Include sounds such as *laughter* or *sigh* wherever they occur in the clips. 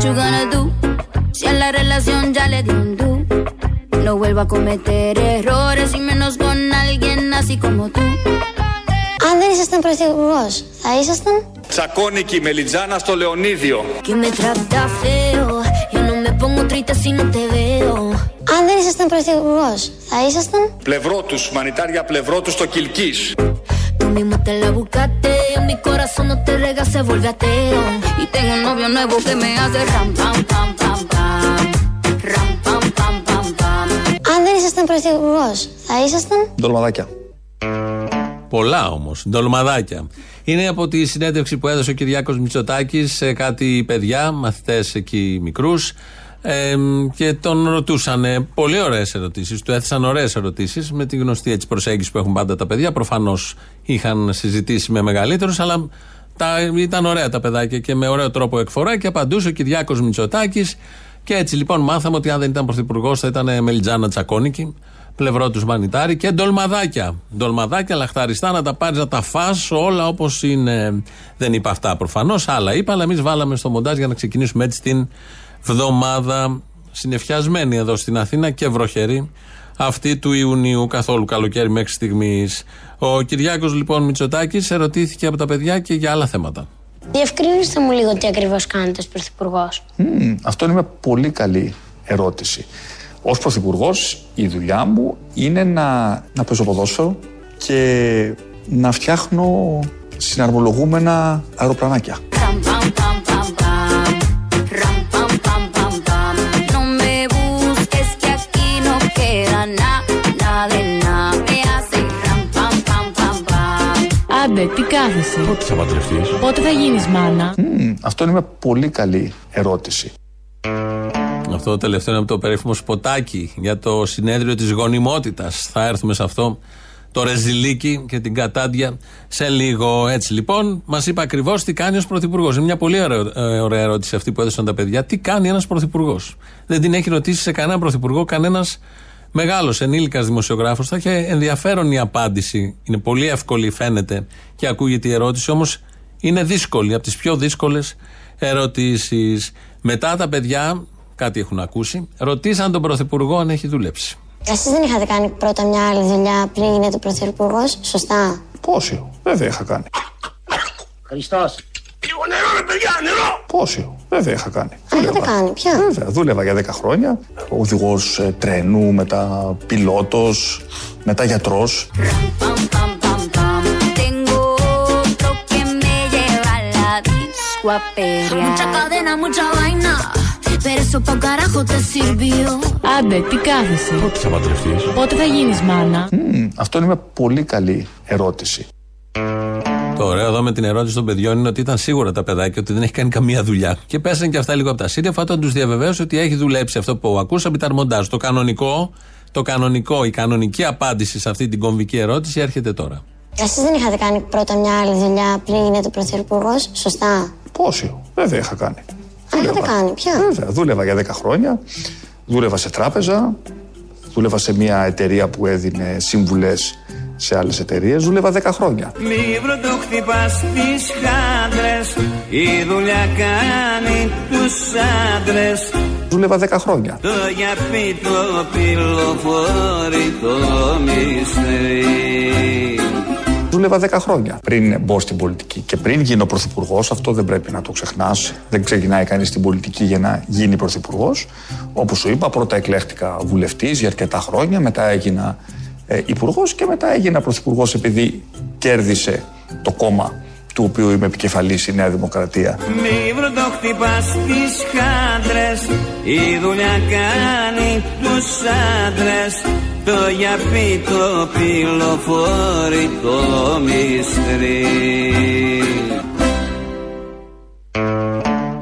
what you gonna do? Si a la relación ya le di un do. No vuelvo a cometer errores y menos con alguien así como tú. Αν δεν ήσασταν πρωθυπουργός, θα ήσασταν; Τσακώνικη Μελιτζάνα στο Λεωνίδιο. Que me trata feo. Yo no me pongo triste si no te veo. Αν δεν ήσασταν πρωθυπουργός, θα ήσασταν; Πλευρό τους, μανιτάρια πλευρό τους στο Κιλκή. Tú mismo te la buscaste. Mi corazón no te rega, se vuelve ateo. Y tengo un novio nuevo que me hace ram, pam, pam, pam, pam. Ram, pam, pam, pam, pam. Αν δεν ήσασταν πρωθυπουργός, θα ήσασταν; Ντολμαδάκια. Πολλά όμως, ντολμαδάκια. Είναι από τη συνέντευξη που έδωσε ο Κυριάκος Μητσοτάκης σε κάτι παιδιά, μαθητές εκεί μικρούς. Ε, και τον ρωτούσαν πολύ ωραίες ερωτήσεις. Του έθεσαν ωραίες ερωτήσεις με τη γνωστή έτσι προσέγγιση που έχουν πάντα τα παιδιά. Προφανώς είχαν συζητήσει με μεγαλύτερους, αλλά τα, ήταν ωραία τα παιδάκια και με ωραίο τρόπο εκφορά και απαντούσε ο Κυριάκος Μητσοτάκης. Και έτσι λοιπόν μάθαμε ότι αν δεν ήταν πρωθυπουργός θα ήταν Μελιτζάνα Τσακώνικη, πλευρό του Μανιτάρη και ντολμαδάκια. Ντολμαδάκια, λαχταριστά να τα πάρεις να τα φά όλα όπως είναι. Δεν είπα αυτά προφανώς, άλλα είπα, αλλά εμείς βάλαμε στο μοντάζ για να ξεκινήσουμε έτσι την βδομάδα συνεφιασμένη εδώ στην Αθήνα και βροχερή αυτή του Ιουνίου, καθόλου καλοκαίρι μέχρι στιγμής. Ο Κυριάκος λοιπόν Μητσοτάκης ερωτήθηκε από τα παιδιά και για άλλα θέματα. Διευκρινίστε μου λίγο τι ακριβώς κάνετε ω πρωθυπουργός. Μμμ, αυτό είναι μια πολύ καλή ερώτηση. Ως Πρωθυπουργός, η δουλειά μου είναι να, να παίζω ποδόσφαιρο και να φτιάχνω συναρμολογούμενα αεροπλανάκια. Άντε, τι κάθεσαι; Πότε θα παντρευτείς; Πότε θα γίνεις μάνα; Μμμ, αυτό είναι μια πολύ καλή ερώτηση. Αυτό το τελευταίο είναι από το περίφημο σποτάκι για το συνέδριο της γονιμότητας. Θα έρθουμε σε αυτό το ρεζιλίκι και την κατάντια σε λίγο. Έτσι λοιπόν, μας είπε ακριβώς τι κάνει ω πρωθυπουργός. Είναι μια πολύ ωραία, ε, ωραία ερώτηση αυτή που έδωσαν τα παιδιά. Τι κάνει ένας πρωθυπουργός; Δεν την έχει ρωτήσει σε κανέναν πρωθυπουργό κανένας μεγάλος ενήλικας δημοσιογράφος. Θα είχε ενδιαφέρον η απάντηση. Είναι πολύ εύκολη, φαίνεται και ακούγεται η ερώτηση, όμως είναι δύσκολη. Από τις πιο δύσκολες ερωτήσεις. Μετά τα παιδιά, κάτι έχουν ακούσει, ρωτήσαν τον πρωθυπουργό αν έχει δουλέψει. Εσείς δεν είχατε κάνει πρώτα μια άλλη δουλειά πριν γίνετε πρωθυπουργός, σωστά; Πόσιο, βέβαια είχα κάνει. Χριστός. Πόσιο, βέβαια είχα κάνει. Α, είχατε κάνει, ποια. Βέβαια, δούλευα για 10 χρόνια. Οδηγός τρένου, μετά πιλότος, μετά γιατρός. Pam, pam, pam, pam. Tengo otro que me lleva a la disco a perrear. Mucha cadena, mucha vaina. Pero eso pa' carajo te sirvió. Άντε, τι κάθεσαι; Πότε θα παντρευτείς. Πότε θα γίνεις μάνα; Μμμ, αυτό είναι μια πολύ καλή ερώτηση. Το ωραίο εδώ με την ερώτηση των παιδιών είναι ότι ήταν σίγουρα τα παιδάκια ότι δεν έχει κάνει καμία δουλειά. Και πέσανε και αυτά λίγο από τα σύννεφα όταν τους διαβεβαίωσε ότι έχει δουλέψει αυτό που ακούσαμε, ήταν μοντάζ. Το κανονικό, το κανονικό, η κανονική απάντηση σε αυτή την κομβική ερώτηση έρχεται τώρα. Εσείς δεν είχατε κάνει πρώτα μια άλλη δουλειά πριν γίνετε πρωθυπουργός, σωστά; Πόσιο, βέβαια είχα κάνει. Α, είχατε κάνει, ποια; Βέβαια, δούλευα για 10 χρόνια. Δούλευα σε τράπεζα. Δούλευα σε μια εταιρεία που έδινε σύμβουλες σε άλλες εταιρείες. Δούλευα 10 χρόνια. Μη το χτυπάς τις χάντρες Η δουλειά κάνει τους άντρες Δούλευα 10 χρόνια. Το γιαπί το πυλοφορεί το μυστρή Δούλευα 10 χρόνια πριν μπω στην πολιτική. Και πριν γίνω πρωθυπουργός, αυτό δεν πρέπει να το ξεχνάς. Δεν ξεκινάει κανείς στην πολιτική για να γίνει πρωθυπουργός. Όπως σου είπα, πρώτα εκλέχτηκα βουλευτής για αρκετά χρόνια, μετά έγινα ε, υπουργός και μετά έγινα πρωθυπουργός επειδή κέρδισε το κόμμα του οποίου είμαι επικεφαλής η Νέα Δημοκρατία. Μη το χτυπάς τις χάντρες Η δουλειά κάνει τους άντρες Το γιαπί το πυλοφορεί το μυστρή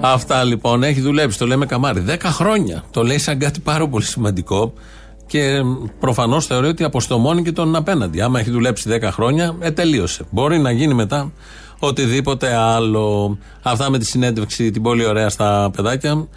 Αυτά λοιπόν έχει δουλέψει, το λέμε καμάρι. 10 χρόνια. Το λέει σαν κάτι πάρα πολύ σημαντικό και προφανώς θεωρεί ότι αποστομώνει και τον απέναντι. Άμα έχει δουλέψει 10 χρόνια, ε, τελείωσε. Μπορεί να γίνει μετά οτιδήποτε άλλο. Αυτά με τη συνέντευξη την πολύ ωραία στα παιδάκια.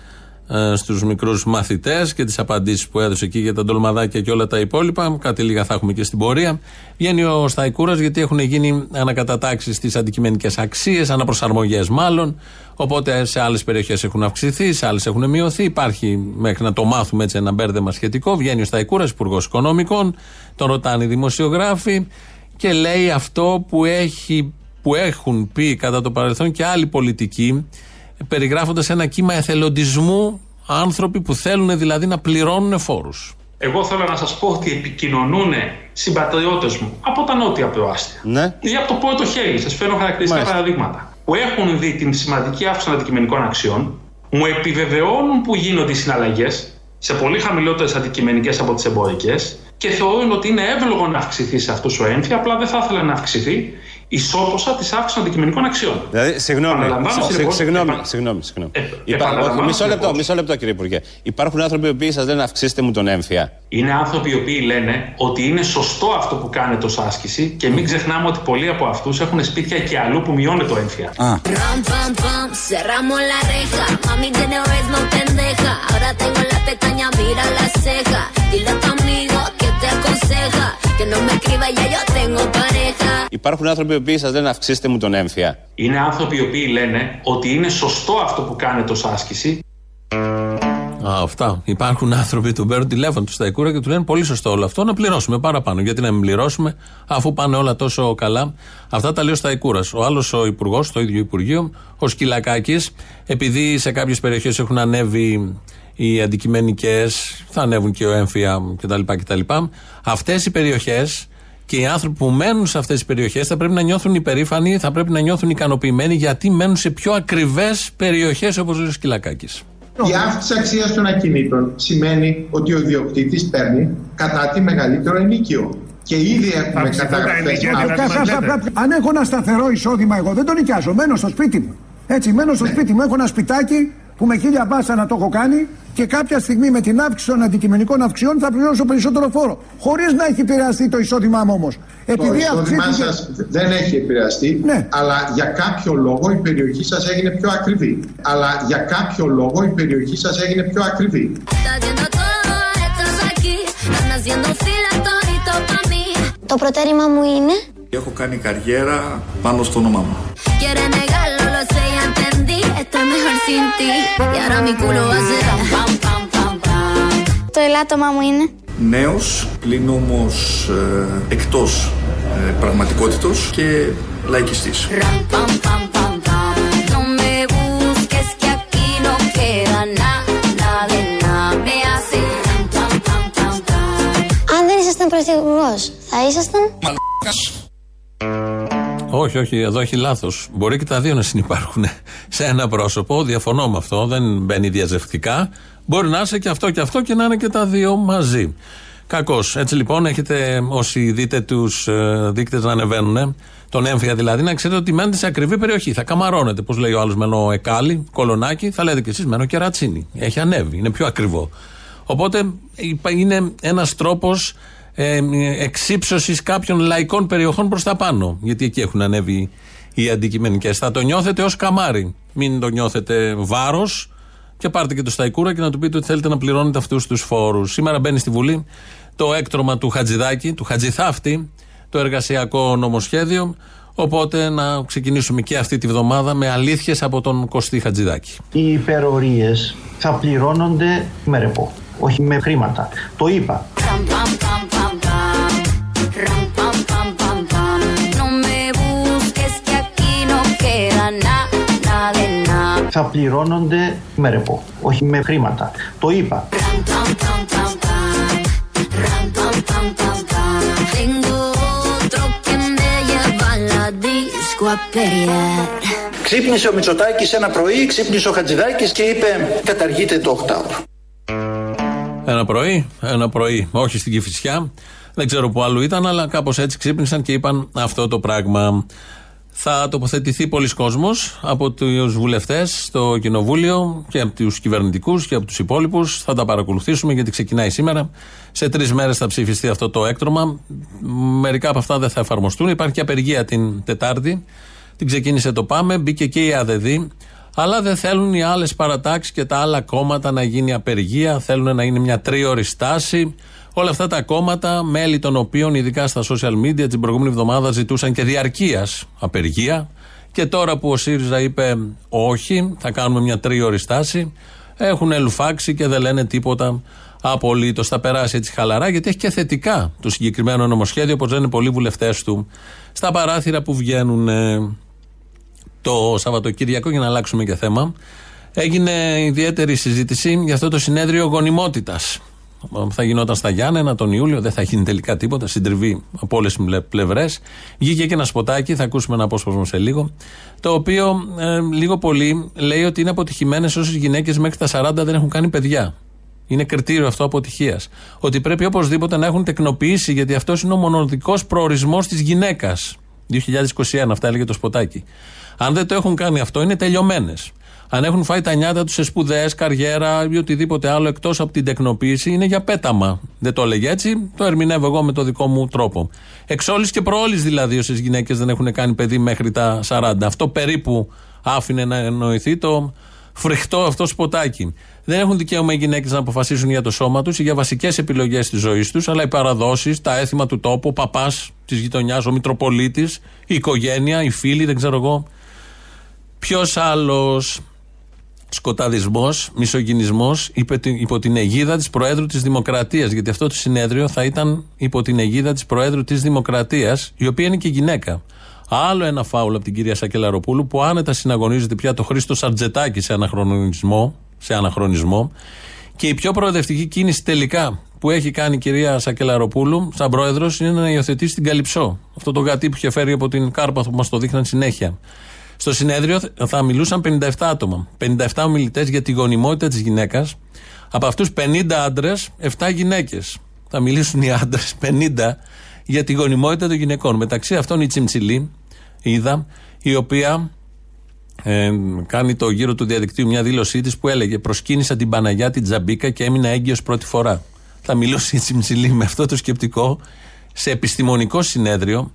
Ε, στους μικρούς μαθητές και τις απαντήσεις που έδωσε εκεί για τα ντολμαδάκια και όλα τα υπόλοιπα. Κάτι λίγα θα έχουμε και στην πορεία. Βγαίνει ο Σταϊκούρας γιατί έχουν γίνει ανακατατάξεις στις αντικειμενικές αξίες, αναπροσαρμογές μάλλον. Οπότε σε άλλες περιοχές έχουν αυξηθεί, σε άλλες έχουν μειωθεί. Υπάρχει μέχρι να το μάθουμε έτσι ένα μπέρδεμα σχετικό. Βγαίνει ο Σταϊκούρας, Υπουργός Οικονομικών, τον ρωτάνε οι δημοσιογράφοι και λέει αυτό που, έχει, που έχουν πει κατά το παρελθόν και άλλοι πολιτικοί περιγράφοντας ένα κύμα εθελοντισμού άνθρωποι που θέλουν δηλαδή να πληρώνουν φόρους. Εγώ θέλω να σας πω ότι επικοινωνούν συμπατριώτες μου από τα νότια προάστια. Ναι. Ή από το πρώτο χέρι, σας φέρνω χαρακτηριστικά Μάλιστα. παραδείγματα. Που έχουν δει την σημαντική αύξηση των αντικειμενικών αξιών, μου επιβεβαιώνουν που γίνονται οι συναλλαγές σε πολύ χαμηλότερες αντικειμενικές από τις εμπορικές και θεωρούν ότι είναι εύλογο να αυξηθεί σε αυτούς ο έμφυα, απλά δεν θα ήθελα να αυξηθεί ισόποσα της αύξησης των αντικειμενικών αξιών. Δηλαδή, συγγνώμη, Επαναλαμβάνω, συ- λοιπόν, συγγνώμη, επα- συγγνώμη, συγγνώμη. Ε, Υπά- επαναλαμβάνω, όχι, μισό λεπτό, συνεχώς. μισό λεπτό κύριε Υπουργέ. Υπάρχουν άνθρωποι οι οποίοι σας λένε αυξήστε μου τον έμφυα. Είναι άνθρωποι οι οποίοι λένε ότι είναι σωστό αυτό που κάνετε ως άσκηση και μην ξεχνάμε ότι πολλοί από αυτούς έχουν σπίτια και αλλού που μειώνεται το έμφυα. Ram, pam, pam, cerramos la reja. Mami, de no es no pendeja. Ahora tengo la pestaña, mira la ceja. Dile a tu amigo que te aconseja. Que no me escriba, ya yo tengo pareja. Υπάρχουν άνθρωποι οι οποίοι σας λένε αυξήστε μου τον έμφυα. Είναι άνθρωποι οι οποίοι λένε ότι είναι σωστό αυτό που κάνετε ως άσκηση Α, αυτά. Υπάρχουν άνθρωποι που παίρνουν τηλέφωνο του Σταϊκούρα και του λένε πολύ σωστό όλο αυτό να πληρώσουμε παραπάνω. Γιατί να μην πληρώσουμε, αφού πάνε όλα τόσο καλά. Αυτά τα λέει ο Σταϊκούρας. Ο άλλος ο υπουργός, το ίδιο Υπουργείο, ο Σκυλακάκης, επειδή σε κάποιες περιοχές έχουν ανέβει οι αντικειμενικές, θα ανέβουν και ο έμφυα κτλ. κτλ. Αυτές οι περιοχές και οι άνθρωποι που μένουν σε αυτές τις περιοχές θα πρέπει να νιώθουν υπερήφανοι, θα πρέπει να νιώθουν ικανοποιημένοι γιατί μένουν σε πιο ακριβές περιοχές όπως λέει ο Σκυλακάκης. Η αύξηση αξίας των ακινήτων σημαίνει ότι ο ιδιοκτήτης παίρνει κατά τη μεγαλύτερο ενίκιο. Και ήδη έχουμε καταγραφές. Αν έχω ένα σταθερό εισόδημα, εγώ δεν το νοικιάζω. Μένω στο σπίτι μου. Έτσι, μένω στο σπίτι μου. Έχω ένα σπιτάκι που με χίλια μπάσα να το έχω κάνει και κάποια στιγμή με την αύξηση των αντικειμενικών αυξιών θα πληρώσω περισσότερο φόρο. Χωρίς να έχει επηρεαστεί το εισόδημά μου όμως. Το Επειδή εισόδημά αυξήθηκε. σας δεν έχει επηρεαστεί, Ναι. αλλά για κάποιο λόγο η περιοχή σας έγινε πιο ακριβή. Αλλά για κάποιο λόγο η περιοχή σας έγινε πιο ακριβή. Está haciendo todo esto aquí. Están haciendo fila todito pa' mí. Το προτέρημα μου είναι; Έχω κάνει καριέρα πάνω στο όνομά μου. Το ελάττωμά μου είναι. Νέος, πλην όμω ε, εκτός εκτός πραγματικότητος και λαϊκιστής. Αν δεν ήσασταν πρωθυπουργός, θα ήσασταν... Μαλακάς. Όχι, όχι, εδώ έχει λάθος. Μπορεί και τα δύο να συνεπάρχουν *laughs* σε ένα πρόσωπο. Διαφωνώ με αυτό, δεν μπαίνει διαζευτικά. Μπορεί να είσαι και αυτό και αυτό και να είναι και τα δύο μαζί. Κακώς. Έτσι λοιπόν, έχετε όσοι δείτε τους δείκτες να ανεβαίνουν, τον έμφυα δηλαδή, να ξέρετε ότι μένετε σε ακριβή περιοχή. Θα καμαρώνετε, πώς λέει ο άλλος, μένω Εκάλι, Κολονάκι, θα λέτε κι εσείς μένω Κερατσίνη. Έχει ανέβει, είναι πιο ακριβό. Οπότε υπα- είναι ένας τρόπος ε, εξύψωσης κάποιων λαϊκών περιοχών προς τα πάνω. Γιατί εκεί έχουν ανέβει οι αντικειμενικές. Θα το νιώθετε ως καμάρι. Μην το νιώθετε βάρος και πάρτε και το Σταϊκούρα και να του πείτε ότι θέλετε να πληρώνετε αυτούς τους φόρους. Σήμερα μπαίνει στη Βουλή το έκτρωμα του Χατζηδάκη, του Χατζηθάφτη, το εργασιακό νομοσχέδιο. Οπότε να ξεκινήσουμε και αυτή τη βδομάδα με αλήθειες από τον Κωστή Χατζηδάκη. Οι υπερορίες θα πληρώνονται με ρεπό, όχι με χρήματα. Το είπα. Ram, pam, pam, Θα πληρώνονται με ρεπό, όχι με χρήματα. Το είπα. Ram, pam, pam, pam, pam. Ram, pam, pam, pam, pam. Tengo otro que me lleva a la disco a pelear. Ξύπνησε ο Μητσοτάκης ένα πρωί, ξύπνησε ο Χατζηδάκης και είπε καταργείται το 8 Ένα πρωί, ένα πρωί, όχι στην Κηφισιά. Δεν ξέρω που άλλου ήταν, αλλά κάπως έτσι ξύπνησαν και είπαν αυτό το πράγμα. Θα τοποθετηθεί πολλοί κόσμος από τους βουλευτές στο Κοινοβούλιο και από τους κυβερνητικούς και από τους υπόλοιπους. Θα τα παρακολουθήσουμε γιατί ξεκινάει σήμερα. Σε τρεις μέρες θα ψηφιστεί αυτό το έκτρωμα. Μερικά από αυτά δεν θα εφαρμοστούν. Υπάρχει και απεργία την Τετάρτη. Την ξεκίνησε το ΠΑΜΕ, μπήκε και η ΑΔΔ. Αλλά δεν θέλουν οι άλλες παρατάξεις και τα άλλα κόμματα να γίνει απεργία. Θέλουν να είναι μια τρίωρη στάση. Όλα αυτά τα κόμματα, μέλη των οποίων, ειδικά στα social media, την προηγούμενη εβδομάδα ζητούσαν και διαρκείας απεργία. Και τώρα που ο ΣΥΡΙΖΑ είπε όχι, θα κάνουμε μια τρίωρη στάση, έχουν ελουφάξει και δεν λένε τίποτα απολύτως. Θα περάσει έτσι χαλαρά, γιατί έχει και θετικά το συγκεκριμένο νομοσχέδιο, όπως λένε πολλοί βουλευτές του, στα παράθυρα που βγαίνουν ε, το Σαββατοκύριακο, για να αλλάξουμε και θέμα. Έγινε ιδιαίτερη συζήτηση για αυτό το συνέδριο γονιμότητας. Θα γινόταν στα Γιάννενα τον Ιούλιο, δεν θα γίνει τελικά τίποτα, συντριβή από όλες τις πλευρές. Βγήκε και ένα σποτάκι, θα ακούσουμε ένα απόσπασμα σε λίγο, το οποίο ε, λίγο πολύ λέει ότι είναι αποτυχημένες όσες γυναίκες μέχρι τα 40 δεν έχουν κάνει παιδιά. Είναι κριτήριο αυτό αποτυχίας. Ότι πρέπει οπωσδήποτε να έχουν τεκνοποιήσει, γιατί αυτός είναι ο μονοδικό προορισμός της γυναίκας. 2021, αυτά έλεγε το σποτάκι. Αν δεν το έχουν κάνει αυτό, είναι τελειωμένες. Αν έχουν φάει τα νιάτα τους σε σπουδές, καριέρα ή οτιδήποτε άλλο εκτός από την τεκνοποίηση, είναι για πέταμα. Δεν το έλεγε έτσι, το ερμηνεύω εγώ με το δικό μου τρόπο. Εξόλη και προόλη δηλαδή, όσες γυναίκες δεν έχουν κάνει παιδί μέχρι τα 40. Αυτό περίπου άφηνε να εννοηθεί το φρικτό αυτό σποτάκι. Δεν έχουν δικαίωμα οι γυναίκες να αποφασίσουν για το σώμα τους ή για βασικές επιλογές της ζωής τους, αλλά οι παραδόσεις, τα έθιμα του τόπου, ο παπάς της γειτονιάς, ο Μητροπολίτης, η οικογένεια, οι φίλοι, δεν ξέρω εγώ. Ποιος άλλος; Σκοταδισμός, μισογυνισμός υπό την αιγίδα της Προέδρου της Δημοκρατίας. Γιατί αυτό το συνέδριο θα ήταν υπό την αιγίδα της Προέδρου της Δημοκρατίας, η οποία είναι και γυναίκα. Άλλο ένα φάουλ από την κυρία Σακελαροπούλου που άνετα συναγωνίζεται πια το Χρήστο Σαρτζετάκη σε αναχρονισμό, σε αναχρονισμό. Και η πιο προοδευτική κίνηση τελικά που έχει κάνει η κυρία Σακελαροπούλου, σαν πρόεδρος, είναι να υιοθετήσει την Καλυψό. Αυτό το γατί που είχε φέρει από την Κάρπαθο που μας το δείχναν συνέχεια. Στο συνέδριο θα μιλούσαν 57 άτομα. 57 ομιλητές για τη γονιμότητα της γυναίκας. Από αυτούς 50 άντρες, 7 γυναίκες. Θα μιλήσουν οι άντρες 50 για τη γονιμότητα των γυναικών. Μεταξύ αυτών η Τσιμψιλή, είδα, η οποία ε, κάνει το γύρο του διαδικτύου μια δήλωσή της που έλεγε Προσκύνησα την Παναγιά την Τζαμπίκα και έμεινα έγκυος πρώτη φορά. Θα μιλούσε η Τσιμψιλή με αυτό το σκεπτικό σε επιστημονικό συνέδριο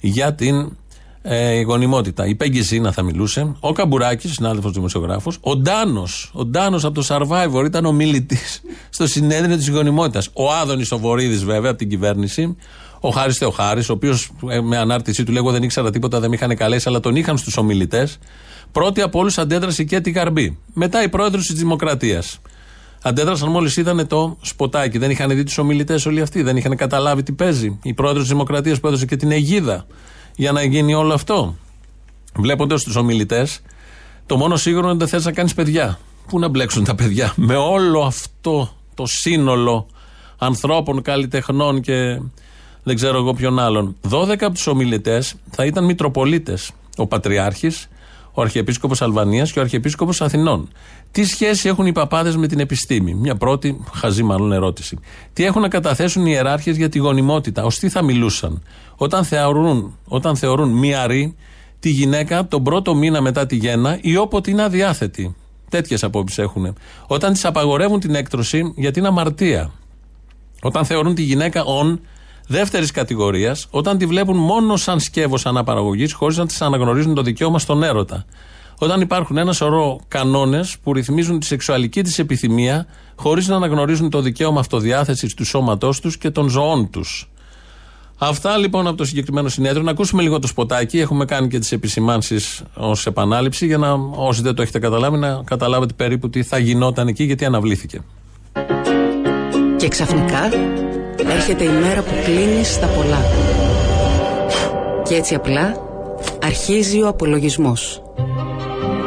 για την ε, γονιμότητα. Η Πέγγι Ζήνα θα μιλούσε. Ο Καμπουράκης, συνάδελφος δημοσιογράφος. Ο Ντάνος, ο Ντάνος από το Survivor ήταν ο μιλητή *laughs* στο συνέδριο της γονιμότητας. Ο Άδωνης ο Βορύδης, βέβαια, από την κυβέρνηση. Ο Χάρης Θεοχάρης, ο οποίος με ανάρτησή του λέγω δεν ήξερα τίποτα, δεν με είχαν καλέσει, αλλά τον είχαν στους ομιλητές. Πρώτη από όλους αντέδρασε και την Καρμπή. Μετά η πρόεδρος της Δημοκρατίας. Αντέδρασαν μόλις είδανε το σποτάκι. Δεν είχαν δει τους ομιλητές όλοι αυτοί. Δεν είχαν καταλάβει τι παίζει. Η πρόεδρος της Δημοκρατίας που έδωσε και την αιγίδα για να γίνει όλο αυτό. Βλέποντας τους ομιλητές, το μόνο σίγουρο είναι ότι δεν θες να κάνεις παιδιά. Πού να μπλέξουν τα παιδιά; *laughs* Με όλο αυτό το σύνολο ανθρώπων, καλλιτεχνών και δεν ξέρω εγώ ποιον άλλον. 12 από τους ομιλητές θα ήταν Μητροπολίτες. Ο Πατριάρχης, ο Αρχιεπίσκοπος Αλβανίας και ο Αρχιεπίσκοπος Αθηνών. Τι σχέση έχουν οι παπάδες με την επιστήμη, μια πρώτη χαζή μάλλον ερώτηση. Τι έχουν να καταθέσουν οι ιεράρχες για τη γονιμότητα, ως τι θα μιλούσαν; Όταν θεωρούν, όταν θεωρούν μοιαρή τη γυναίκα τον πρώτο μήνα μετά τη γέννα ή όποτε είναι αδιάθετη. Τέτοιες απόψεις έχουν. Όταν τη απαγορεύουν την έκτρωση γιατί είναι αμαρτία. Όταν θεωρούν τη γυναίκα ον δεύτερης κατηγορίας, όταν τη βλέπουν μόνο σαν σκεύος αναπαραγωγής, χωρίς να της αναγνωρίζουν το δικαίωμα στον έρωτα. Όταν υπάρχουν ένα σωρό κανόνες που ρυθμίζουν τη σεξουαλική της επιθυμία, χωρίς να αναγνωρίζουν το δικαίωμα αυτοδιάθεσης του σώματός τους και των ζωών τους. Αυτά λοιπόν από το συγκεκριμένο συνέδριο. Να ακούσουμε λίγο το σποτάκι. Έχουμε κάνει και τις επισημάνσεις ως επανάληψη για να όσοι δεν το έχετε καταλάβει να καταλάβετε περίπου τι θα γινόταν εκεί γιατί αναβλήθηκε. Και ξαφνικά έρχεται η μέρα που κλείνεις στα πολλά. Και έτσι απλά αρχίζει ο απολογισμός.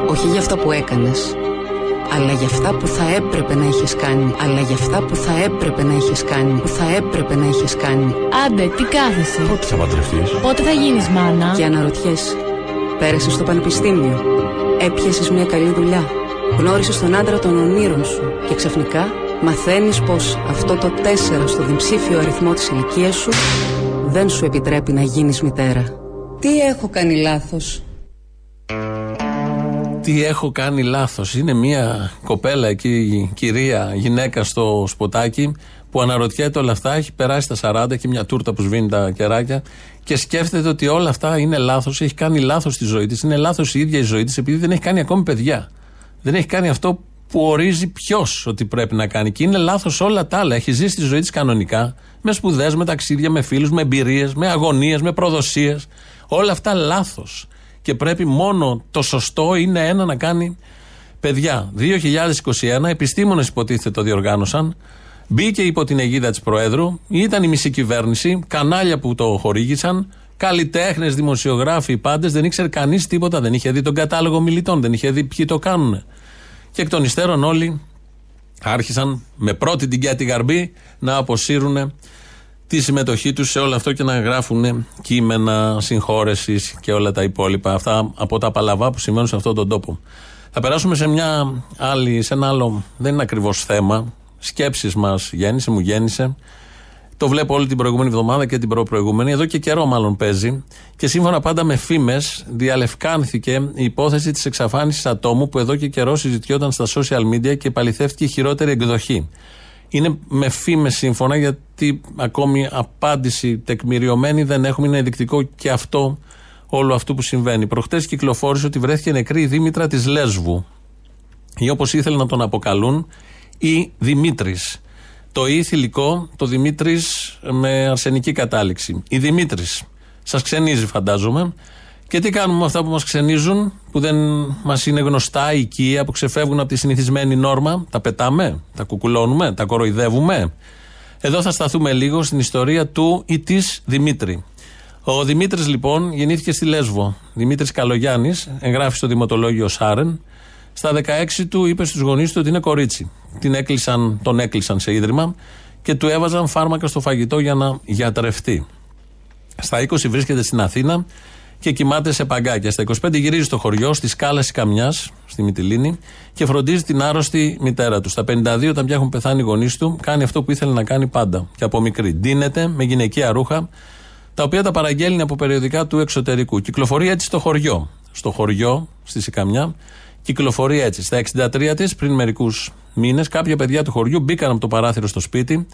Όχι για αυτά που έκανες, αλλά για αυτά που θα έπρεπε να έχεις κάνει. Αλλά για αυτά που θα έπρεπε να έχεις κάνει. Που θα έπρεπε να έχεις κάνει. Άντε, τι κάθεσαι; Πότε θα παντρευτείς; Πότε θα γίνεις μάνα; Και αναρωτιέσαι. Πέρασες στο πανεπιστήμιο. Έπιασες μια καλή δουλειά. Γνώρισες τον άντρα των ονείρων σου. Και ξαφνικά μαθαίνεις πως αυτό το 4 στο διψήφιο αριθμό της ηλικίας σου δεν σου επιτρέπει να γίνεις μητέρα. Τι έχω κάνει λάθος; Τι έχω κάνει λάθος; Είναι μια κοπέλα εκεί, κυρία, γυναίκα στο σποτάκι που αναρωτιέται όλα αυτά, έχει περάσει τα 40 και μια τούρτα που σβήνει τα κεράκια και σκέφτεται ότι όλα αυτά είναι λάθος, έχει κάνει λάθος στη ζωή της, είναι λάθος η ίδια η ζωή της επειδή δεν έχει κάνει ακόμη παιδιά. Δεν έχει κάνει αυτό που ορίζει ποιος ότι πρέπει να κάνει. Και είναι λάθος όλα τα άλλα. Έχει ζήσει τη ζωή της κανονικά, με σπουδές, με ταξίδια, με φίλους, με εμπειρίες, με αγωνίες, με προδοσίες. Όλα αυτά λάθος. Και πρέπει μόνο το σωστό είναι ένα να κάνει παιδιά. 2021, επιστήμονες υποτίθεται το διοργάνωσαν. Μπήκε υπό την αιγίδα της Προέδρου, ήταν η μισή κυβέρνηση, κανάλια που το χορήγησαν, καλλιτέχνες, δημοσιογράφοι, πάντες. Δεν ήξερε κανείς τίποτα, δεν είχε δει τον κατάλογο μιλητών, δεν είχε δει ποιοι το κάνουν. Και εκ των υστέρων όλοι άρχισαν με πρώτη την Κιάτη Γαρμπή να αποσύρουν τη συμμετοχή τους σε όλο αυτό και να γράφουν κείμενα συγχώρεσης και όλα τα υπόλοιπα. Αυτά από τα παλαβά που σημαίνουν σε αυτόν τον τόπο. Θα περάσουμε σε μια άλλη, σε ένα άλλο, δεν είναι ακριβώς θέμα. Σκέψεις μας γέννησε, μου γέννησε. Το βλέπω όλη την προηγούμενη εβδομάδα και την προ-προηγούμενη. Εδώ και καιρό μάλλον παίζει. Και σύμφωνα πάντα με φήμες, διαλευκάνθηκε η υπόθεση της εξαφάνισης ατόμου που εδώ και καιρό συζητιόταν στα social media και παληθεύτηκε η χειρότερη εκδοχή. Είναι με φήμες σύμφωνα γιατί ακόμη απάντηση τεκμηριωμένη δεν έχουμε. Είναι ενδεικτικό και αυτό όλο αυτό που συμβαίνει. Προχτές κυκλοφόρησε ότι βρέθηκε νεκρή η Δήμητρα της Λέσβου. Ή όπως ήθελαν να τον αποκαλούν, η Δημήτρης. Το ή θηλυκό, το Δημήτρης με αρσενική κατάληξη. Η Δημήτρης. Σας ξενίζει, φαντάζομαι. Και τι κάνουμε με αυτά που μας ξενίζουν, που δεν μας είναι γνωστά, οικεία, που ξεφεύγουν από τη συνηθισμένη νόρμα. Τα πετάμε, τα κουκουλώνουμε, τα κοροϊδεύουμε. Εδώ θα σταθούμε λίγο στην ιστορία του ή της Δημήτρη. Ο Δημήτρης λοιπόν γεννήθηκε στη Λέσβο. Δημήτρης Καλογιάννης, εγγράφει στο δημοτολόγιο Σάρεν. Στα 16 του είπε στους γονείς του ότι είναι κορίτσι. Την έκλεισαν, τον έκλεισαν σε ίδρυμα και του έβαζαν φάρμακα στο φαγητό για να γιατρευτεί. Στα 20 βρίσκεται στην Αθήνα και κοιμάται σε παγκάκια. Στα 25 γυρίζει στο χωριό, στη σκάλα Καμιάς, στη Μυτιλίνη, και φροντίζει την άρρωστη μητέρα του. Στα 52, όταν πια έχουν πεθάνει οι γονείς του, κάνει αυτό που ήθελε να κάνει πάντα και από μικρή. Ντύνεται με γυναικεία ρούχα, τα οποία τα παραγγέλνει από περιοδικά του εξωτερικού. Κυκλοφορεί έτσι στο χωριό. Στο χωριό, στη Σικαμιά, κυκλοφορεί έτσι. Στα 63 της, πριν μερικούς μήνες, κάποια παιδιά του χωριού μπήκαν από το παράθυρο στο σπίτι,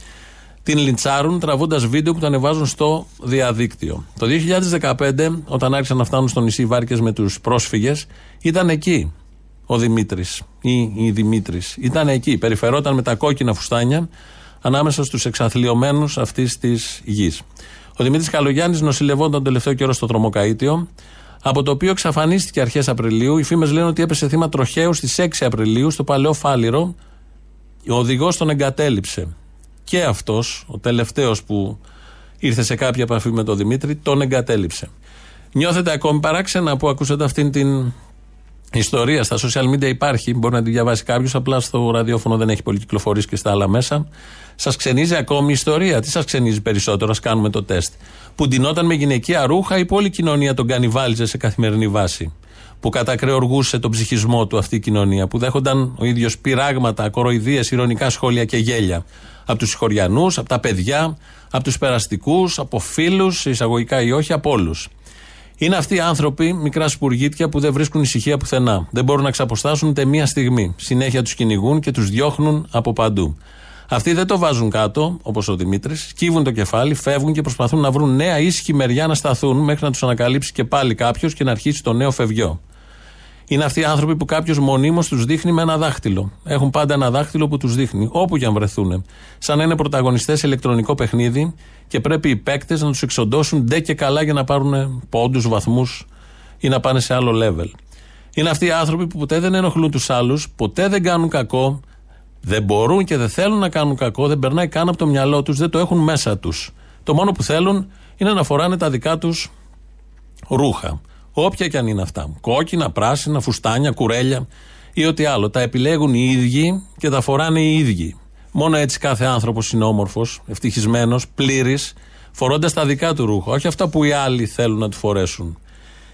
την λιντσάρουν τραβώντας βίντεο που το ανεβάζουν στο διαδίκτυο. Το 2015, όταν άρχισαν να φτάνουν στο νησί Βάρκες με τους πρόσφυγες, ήταν εκεί ο Δημήτρης ή η Δημήτρης. Ήταν εκεί, περιφερόταν με τα κόκκινα φουστάνια ανάμεσα στους εξαθλειωμένους αυτής της γης. Ο Δημήτρης Καλογιάννης νοσηλευόταν τον τελευταίο καιρό στο τρομοκαίτιο, από το οποίο εξαφανίστηκε αρχές Απριλίου. Οι φήμες λένε ότι έπεσε θύμα τροχαίου στις 6 Απριλίου στο παλαιό Φάληρο. Ο οδηγός τον εγκατέλειψε. Και αυτός, ο τελευταίος που ήρθε σε κάποια επαφή με τον Δημήτρη, τον εγκατέλειψε. Νιώθετε ακόμη παράξενα που ακούσατε αυτήν την ιστορία. Στα social media υπάρχει, μπορεί να τη διαβάσει κάποιος, απλά στο ραδιόφωνο δεν έχει πολύ κυκλοφορήσει και στα άλλα μέσα. Σας ξενίζει ακόμη η ιστορία. Τι σας ξενίζει περισσότερο, ας κάνουμε το τεστ. Που ντυνόταν με γυναικεία ρούχα, η όλη κοινωνία τον κανιβάλιζε σε καθημερινή βάση. Που κατακρεοργούσε τον ψυχισμό του αυτή η κοινωνία. Που δέχονταν ο ίδιος πειράγματα, κοροϊδίες, ηρωνικά σχόλια και γέλια. Από τους συγχωριανούς, από τα παιδιά, από τους περαστικούς, από φίλους, εισαγωγικά ή όχι, από όλους. Είναι αυτοί οι άνθρωποι, μικρά σπουργίτια που δεν βρίσκουν ησυχία πουθενά. Δεν μπορούν να ξαποστάσουν ούτε μία στιγμή. Συνέχεια τους κυνηγούν και τους διώχνουν από παντού. Αυτοί δεν το βάζουν κάτω, όπως ο Δημήτρης, σκύβουν το κεφάλι, φεύγουν και προσπαθούν να βρουν νέα ήσυχη μεριά να σταθούν μέχρι να τους ανακαλύψει και πάλι κάποιος και να αρχίσει το νέο φευγιό. Είναι αυτοί οι άνθρωποι που κάποιος μονίμως τους δείχνει με ένα δάχτυλο. Έχουν πάντα ένα δάχτυλο που τους δείχνει, όπου και αν βρεθούν. Σαν να είναι πρωταγωνιστές σε ηλεκτρονικό παιχνίδι και πρέπει οι παίκτες να τους εξοντώσουν ντε και καλά για να πάρουν πόντους, βαθμούς ή να πάνε σε άλλο level. Είναι αυτοί οι άνθρωποι που ποτέ δεν ενοχλούν τους άλλους, ποτέ δεν κάνουν κακό, δεν μπορούν και δεν θέλουν να κάνουν κακό, δεν περνάει καν από το μυαλό τους, δεν το έχουν μέσα τους. Το μόνο που θέλουν είναι να φοράνε τα δικά τους ρούχα. Όποια και αν είναι αυτά. Κόκκινα, πράσινα, φουστάνια, κουρέλια ή ό,τι άλλο. Τα επιλέγουν οι ίδιοι και τα φοράνε οι ίδιοι. Μόνο έτσι κάθε άνθρωπος είναι όμορφος, ευτυχισμένος, πλήρης, φορώντας τα δικά του ρούχα. Όχι αυτά που οι άλλοι θέλουν να του φορέσουν.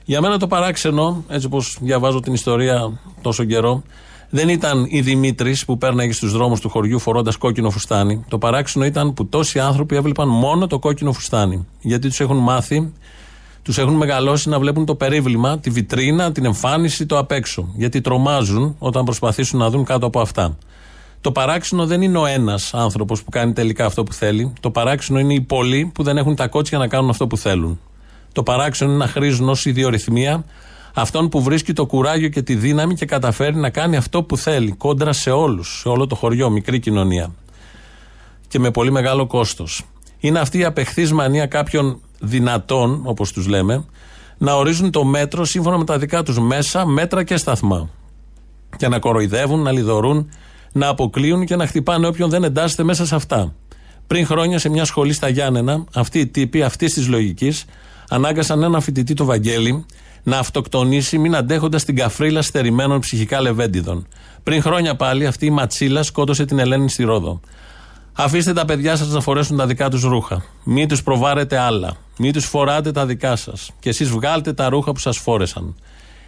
Για μένα το παράξενο, έτσι όπως διαβάζω την ιστορία τόσο καιρό, δεν ήταν η Δημήτρης που πέρναγε στους δρόμους του χωριού φορώντας κόκκινο φουστάνι. Το παράξενο ήταν που τόσοι άνθρωποι έβλεπαν μόνο το κόκκινο φουστάνι. Γιατί τους έχουν μάθει, τους έχουν μεγαλώσει να βλέπουν το περίβλημα, τη βιτρίνα, την εμφάνιση, το απ' έξω. Γιατί τρομάζουν όταν προσπαθήσουν να δουν κάτω από αυτά. Το παράξενο δεν είναι ο ένας άνθρωπος που κάνει τελικά αυτό που θέλει. Το παράξενο είναι οι πολλοί που δεν έχουν τα κότσια να κάνουν αυτό που θέλουν. Το παράξενο είναι να χρήζουν ως ιδιορυθμία αυτόν που βρίσκει το κουράγιο και τη δύναμη και καταφέρει να κάνει αυτό που θέλει. Κόντρα σε όλους, σε όλο το χωριό, μικρή κοινωνία. Και με πολύ μεγάλο κόστος. Είναι αυτή η απεχθής μανία κάποιων δυνατών, όπως τους λέμε, να ορίζουν το μέτρο σύμφωνα με τα δικά τους μέσα, μέτρα και σταθμά. Και να κοροϊδεύουν, να λιδωρούν, να αποκλείουν και να χτυπάνε όποιον δεν εντάσσεται μέσα σε αυτά. Πριν χρόνια σε μια σχολή στα Γιάννενα, αυτοί οι τύποι αυτής της λογικής ανάγκασαν έναν φοιτητή, το Βαγγέλη, να αυτοκτονήσει μην αντέχοντας την καφρίλα στερημένων ψυχικά λεβέντιδων. Πριν χρόνια πάλι αυτή η ματσίλα σκότωσε την Ελένη στη Ρόδο. Αφήστε τα παιδιά σας να φορέσουν τα δικά τους ρούχα. Μην τους προβάρετε άλλα. Μην τους φοράτε τα δικά σας. Και εσείς βγάλτε τα ρούχα που σας φόρεσαν.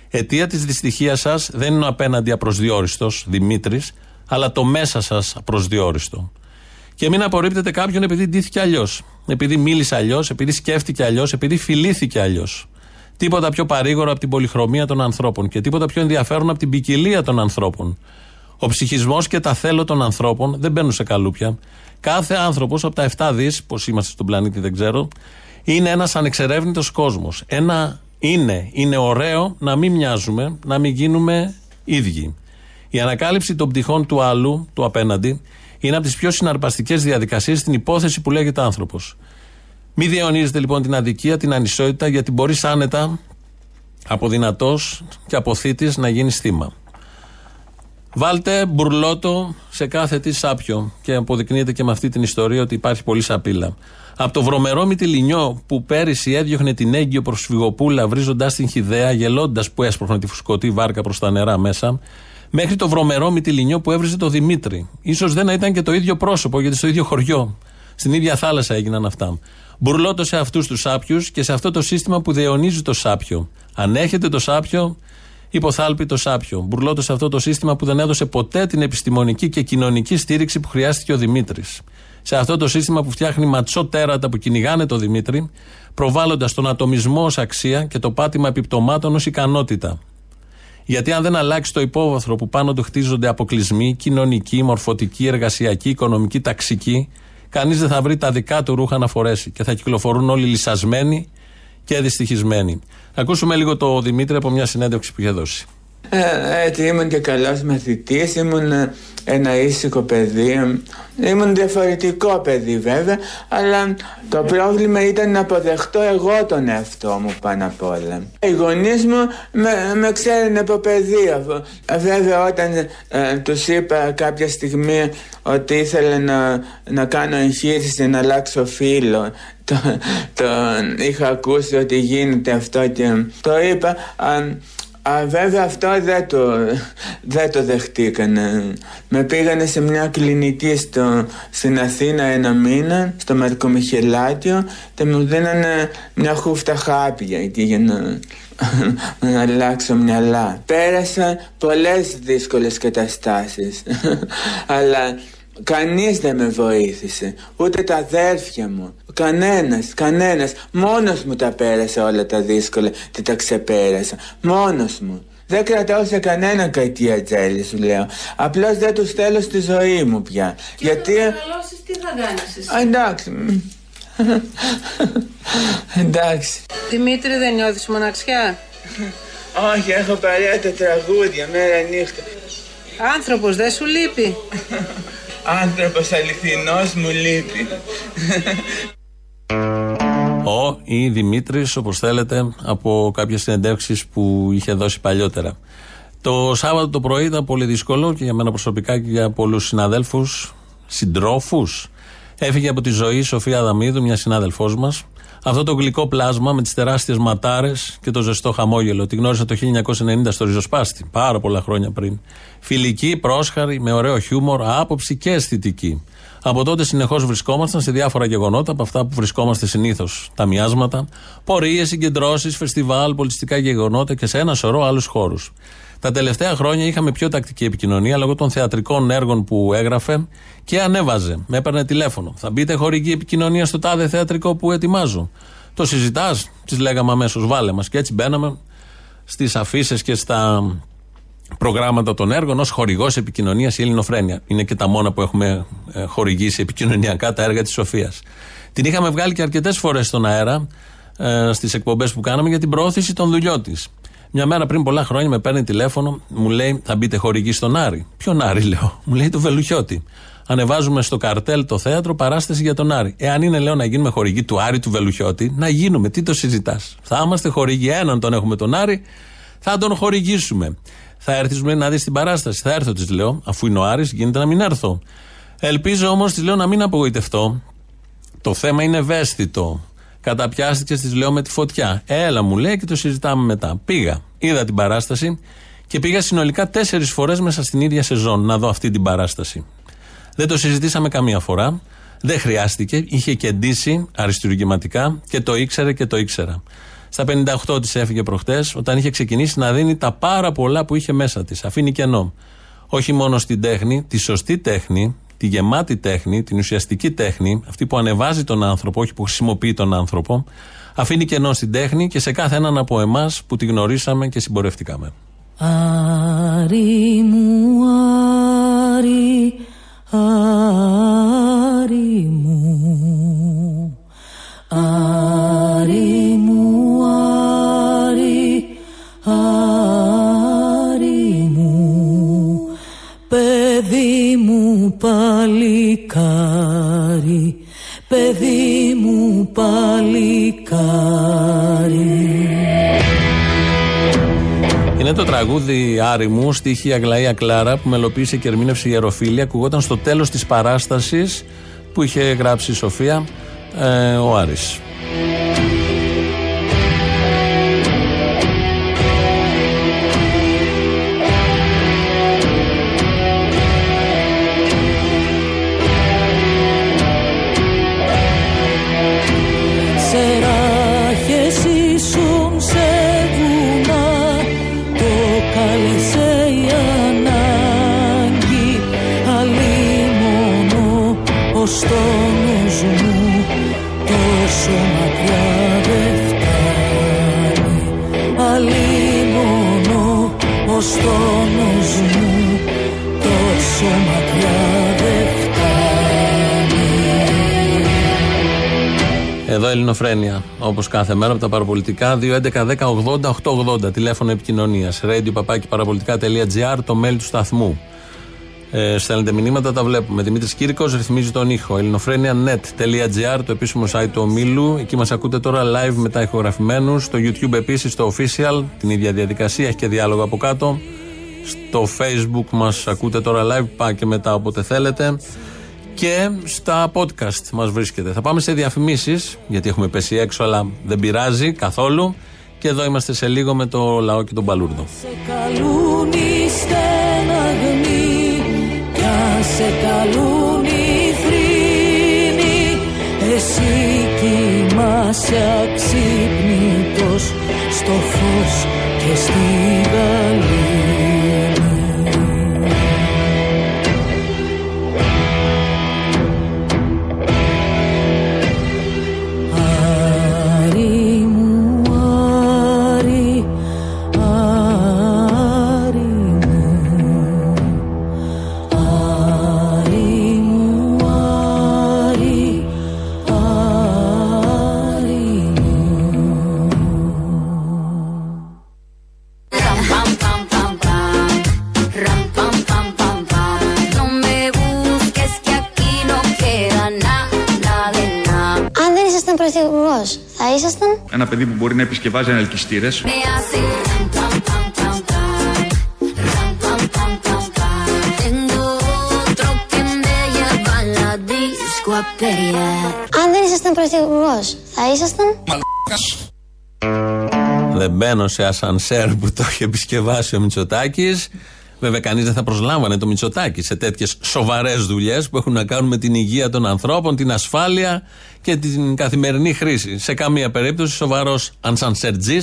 Αιτία της δυστυχίας σας δεν είναι ο απέναντι απροσδιόριστος Δημήτρης, αλλά το μέσα σας απροσδιόριστο. Και μην απορρίπτετε κάποιον επειδή ντύθηκε αλλιώς. Επειδή μίλησε αλλιώς, επειδή σκέφτηκε αλλιώς, επειδή φιλήθηκε αλλιώς. Τίποτα πιο παρήγορο από την πολυχρωμία των ανθρώπων και τίποτα πιο ενδιαφέρον από την ποικιλία των ανθρώπων. Ο ψυχισμός και τα θέλω των ανθρώπων δεν μπαίνουν σε καλούπια. Κάθε άνθρωπος από τα 7 δις, πώ είμαστε στον πλανήτη δεν ξέρω, είναι ένας ανεξερεύνητος κόσμος. Ένα είναι, είναι ωραίο να μην μοιάζουμε, να μην γίνουμε ίδιοι. Η ανακάλυψη των πτυχών του άλλου, του απέναντι, είναι από τις πιο συναρπαστικές διαδικασίες στην υπόθεση που λέγεται άνθρωπος. Μη διαιωνίζετε λοιπόν την αδικία, την ανισότητα, γιατί μπορείς άνετα από δυνατός και από θήτης να γίνεις θύμα. Βάλτε μπουρλότο σε κάθε τι σάπιο και αποδεικνύεται και με αυτή την ιστορία ότι υπάρχει πολύ σαπίλα. Από το βρωμερό μυτιλινιό που πέρυσι έδιωχνε την έγκυο προσφυγοπούλα βρίζοντα την χιδέα, γελώντας που έσπροχνε τη φουσκωτή βάρκα προς τα νερά μέσα, μέχρι το βρωμερό μυτιλινιό που έβριζε το Δημήτρη. σω δεν ήταν και το ίδιο πρόσωπο, γιατί στο ίδιο χωριό, στην ίδια θάλασσα έγιναν αυτά. Μπουρλότο σε αυτούς τους σάπιους και σε αυτό το σύστημα που διαιωνίζει το σάπιο. Αν έχετε το σάπιο, υποθάλπει το σάπιο. Μπουρλότο σε αυτό το σύστημα που δεν έδωσε ποτέ την επιστημονική και κοινωνική στήριξη που χρειάστηκε ο Δημήτρης. Σε αυτό το σύστημα που φτιάχνει ματσό τέρατα που κυνηγάνε το Δημήτρη, προβάλλοντας τον ατομισμό ως αξία και το πάτημα επιπτωμάτων ως ικανότητα. Γιατί αν δεν αλλάξει το υπόβαθρο που πάνω του χτίζονται αποκλεισμοί, κοινωνικοί, μορφωτικοί, εργασιακοί, οικονομικοί, ταξικοί, κανείς δεν θα βρει τα δικά του ρούχα να φορέσει και θα κυκλοφορούν όλοι λυσασμένοι και δυστυχισμένοι. Ακούσουμε λίγο το Δημήτρη από μια συνέντευξη που είχε δώσει. Ε, έτσι ήμουν και καλός μαθητής, ήμουν ένα ήσυχο παιδί, ήμουν διαφορετικό παιδί βέβαια, αλλά το πρόβλημα ήταν να αποδεχτώ εγώ τον εαυτό μου πάνω απ' όλα. Οι γονείς μου με, με ξέρουν από παιδί, βέβαια όταν ε, τους είπα κάποια στιγμή ότι ήθελα να, να κάνω εγχείρηση να αλλάξω φίλο, το, το, είχα ακούσει ότι γίνεται αυτό και το είπα, Α, βέβαια αυτό δεν το, δεν το δεχτήκανε. Με πήγανε σε μια κλινική στο, στην Αθήνα ένα μήνα, στο Μαρκομιχελάτιο και μου δίνανε μια χούφτα χάπια εκεί για να, να αλλάξω μυαλά. Πέρασα πολλές δύσκολες καταστάσεις, *laughs* αλλά Κανείς δεν με βοήθησε, ούτε τα αδέρφια μου, κανένας, κανένας, μόνος μου τα πέρασα όλα τα δύσκολα και τα ξεπέρασα, μόνος μου. Δεν κρατάω σε κανέναν κακή ατζέλη σου λέω. Απλώς δεν τους θέλω στη ζωή μου πια. Και Γιατί... όταν τι θα κάνεις εσύ; Α, εντάξει. εντάξει. Δημήτρη δεν νιώθεις μοναξιά; Όχι, έχω παρέα τα τραγούδια μέρα νύχτα. Άνθρωπος δεν σου λείπει; *laughs* Άνθρωπος αληθινός μου λείπει. Ο ή Δημήτρης, όπως θέλετε, από κάποιες συνεντεύξεις που είχε δώσει παλιότερα. Το Σάββατο το πρωί ήταν πολύ δύσκολο και για μένα προσωπικά και για πολλούς συναδέλφους, συντρόφους. Έφυγε από τη ζωή η Σοφία Αδαμίδου, μια συνάδελφός μας. Αυτό το γλυκό πλάσμα με τις τεράστιες ματάρες και το ζεστό χαμόγελο. Τη γνώρισα το 1990 στο Ριζοσπάστη, πάρα πολλά χρόνια πριν. Φιλική, πρόσχαρη, με ωραίο χιούμορ, άποψη και αισθητική. Από τότε συνεχώς βρισκόμασταν σε διάφορα γεγονότα από αυτά που βρισκόμαστε συνήθως. Τα μοιάσματα, πορείες, συγκεντρώσεις, φεστιβάλ, πολιτιστικά γεγονότα και σε ένα σωρό άλλους χώρους. Τα τελευταία χρόνια είχαμε πιο τακτική επικοινωνία λόγω των θεατρικών έργων που έγραφε και ανέβαζε. Με έπαιρνε τηλέφωνο. Θα μπείτε χορηγή επικοινωνία στο τάδε θεατρικό που ετοιμάζω. Το συζητάς, της λέγαμε αμέσως, βάλε μας. Και έτσι μπαίναμε στις αφήσεις και στα προγράμματα των έργων ως χορηγός επικοινωνίας η Ελληνοφρένεια. Είναι και τα μόνα που έχουμε ε, χορηγήσει επικοινωνιακά τα έργα της Σοφίας. Την είχαμε βγάλει και αρκετές φορές στον αέρα ε, στις εκπομπές που κάναμε για την προώθηση των δουλειών της. Μια μέρα πριν πολλά χρόνια με παίρνει τηλέφωνο, μου λέει: Θα μπείτε χορηγή στον Άρη. Ποιον Άρη, λέω. Μου λέει το Βελουχιώτη. Ανεβάζουμε στο καρτέλ το θέατρο παράσταση για τον Άρη. Εάν είναι, λέω, να γίνουμε χορηγή του Άρη του Βελουχιώτη, να γίνουμε. Τι το συζητάς; Θα είμαστε χορηγοί. Έναν τον έχουμε τον Άρη, θα τον χορηγήσουμε. Θα έρθεις, μου λέει, να δεις την παράσταση. Θα έρθω, της λέω, αφού είναι ο Άρης, γίνεται να μην έρθω. Ελπίζω όμως, της λέω, να μην απογοητευτώ. Το θέμα είναι ευαίσθητο. Καταπιάστηκες, της λέω με τη φωτιά. Έλα, μου λέει και το συζητάμε μετά. Πήγα, είδα την παράσταση και πήγα συνολικά τέσσερις φορές μέσα στην ίδια σεζόν να δω αυτή την παράσταση. Δεν το συζητήσαμε καμία φορά. Δεν χρειάστηκε. Είχε κεντήσει αριστουργηματικά και το ήξερε και το ήξερα. Στα 58 της έφυγε προχτές, όταν είχε ξεκινήσει να δίνει τα πάρα πολλά που είχε μέσα της. Αφήνει κενό. Όχι μόνο στην τέχνη, τη σωστή τέχνη, τη γεμάτη τέχνη, την ουσιαστική τέχνη, αυτή που ανεβάζει τον άνθρωπο, όχι που χρησιμοποιεί τον άνθρωπο, αφήνει κενό στην τέχνη και σε κάθε έναν από εμάς που τη γνωρίσαμε και συμπορευτήκαμε. Άρη μου, Άρη, Άρη μου, Άρη μου, Άρη, Άρη παλικάρι, παιδί μου παλικάρι. Είναι το τραγούδι Άρη μου, στίχη Αγλαία Κλάρα, που μελοποίησε και ερμήνευσε η Ιεροφίλη. Ακουγόταν στο τέλος της παράστασης που είχε γράψει η Σοφία ε, ο Άρης. Εδώ Ελληνοφρένια, όπως κάθε μέρα από τα παραπολιτικά. 2.11.10.80.880 τηλέφωνο επικοινωνίας. Radio παπάκι παραπολιτικά.gr το mail του σταθμού. Ε, στέλνετε μηνύματα, τα βλέπουμε. Δημήτρης Κύρκο ρυθμίζει τον ήχο. ελληνοφρένια.net.gr το επίσημο site του ομίλου. Εκεί μας ακούτε τώρα live μετά ηχογραφημένους. Στο YouTube επίσης το official, την ίδια διαδικασία, έχει και διάλογο από κάτω. Στο Facebook μας ακούτε τώρα live, πάει και μετά όποτε θέλετε και στα podcast μας βρίσκεται. Θα πάμε σε διαφημίσεις, γιατί έχουμε πέσει έξω, αλλά δεν πειράζει καθόλου. Και εδώ είμαστε σε λίγο με το λαό και τον Παλούρδο. σε καλούν lleva a la disco a pelear. Αν δεν ήσασταν πρωθυπουργό, θα ήσασταν. Δεν μπαίνω σε ασανσέρ που το έχει επισκευάσει ο Μητσοτάκη. Βέβαια, κανείς δεν θα προσλάμβανε το Μητσοτάκη σε τέτοιες σοβαρές δουλειές που έχουν να κάνουν με την υγεία των ανθρώπων, την ασφάλεια και την καθημερινή χρήση. Σε καμία περίπτωση σοβαρός ανσανσέρτζη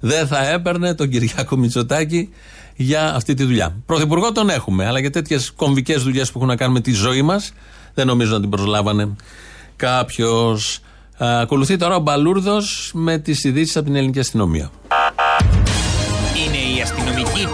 δεν θα έπαιρνε τον Κυριάκο Μητσοτάκη για αυτή τη δουλειά. Πρωθυπουργό τον έχουμε, αλλά για τέτοιες κομβικές δουλειές που έχουν να κάνουν με τη ζωή μας δεν νομίζω να την προσλάβανε κάποιος. Ακολουθεί τώρα ο Μπαλούρδος με τις ειδήσεις από την ελληνική αστυνομία.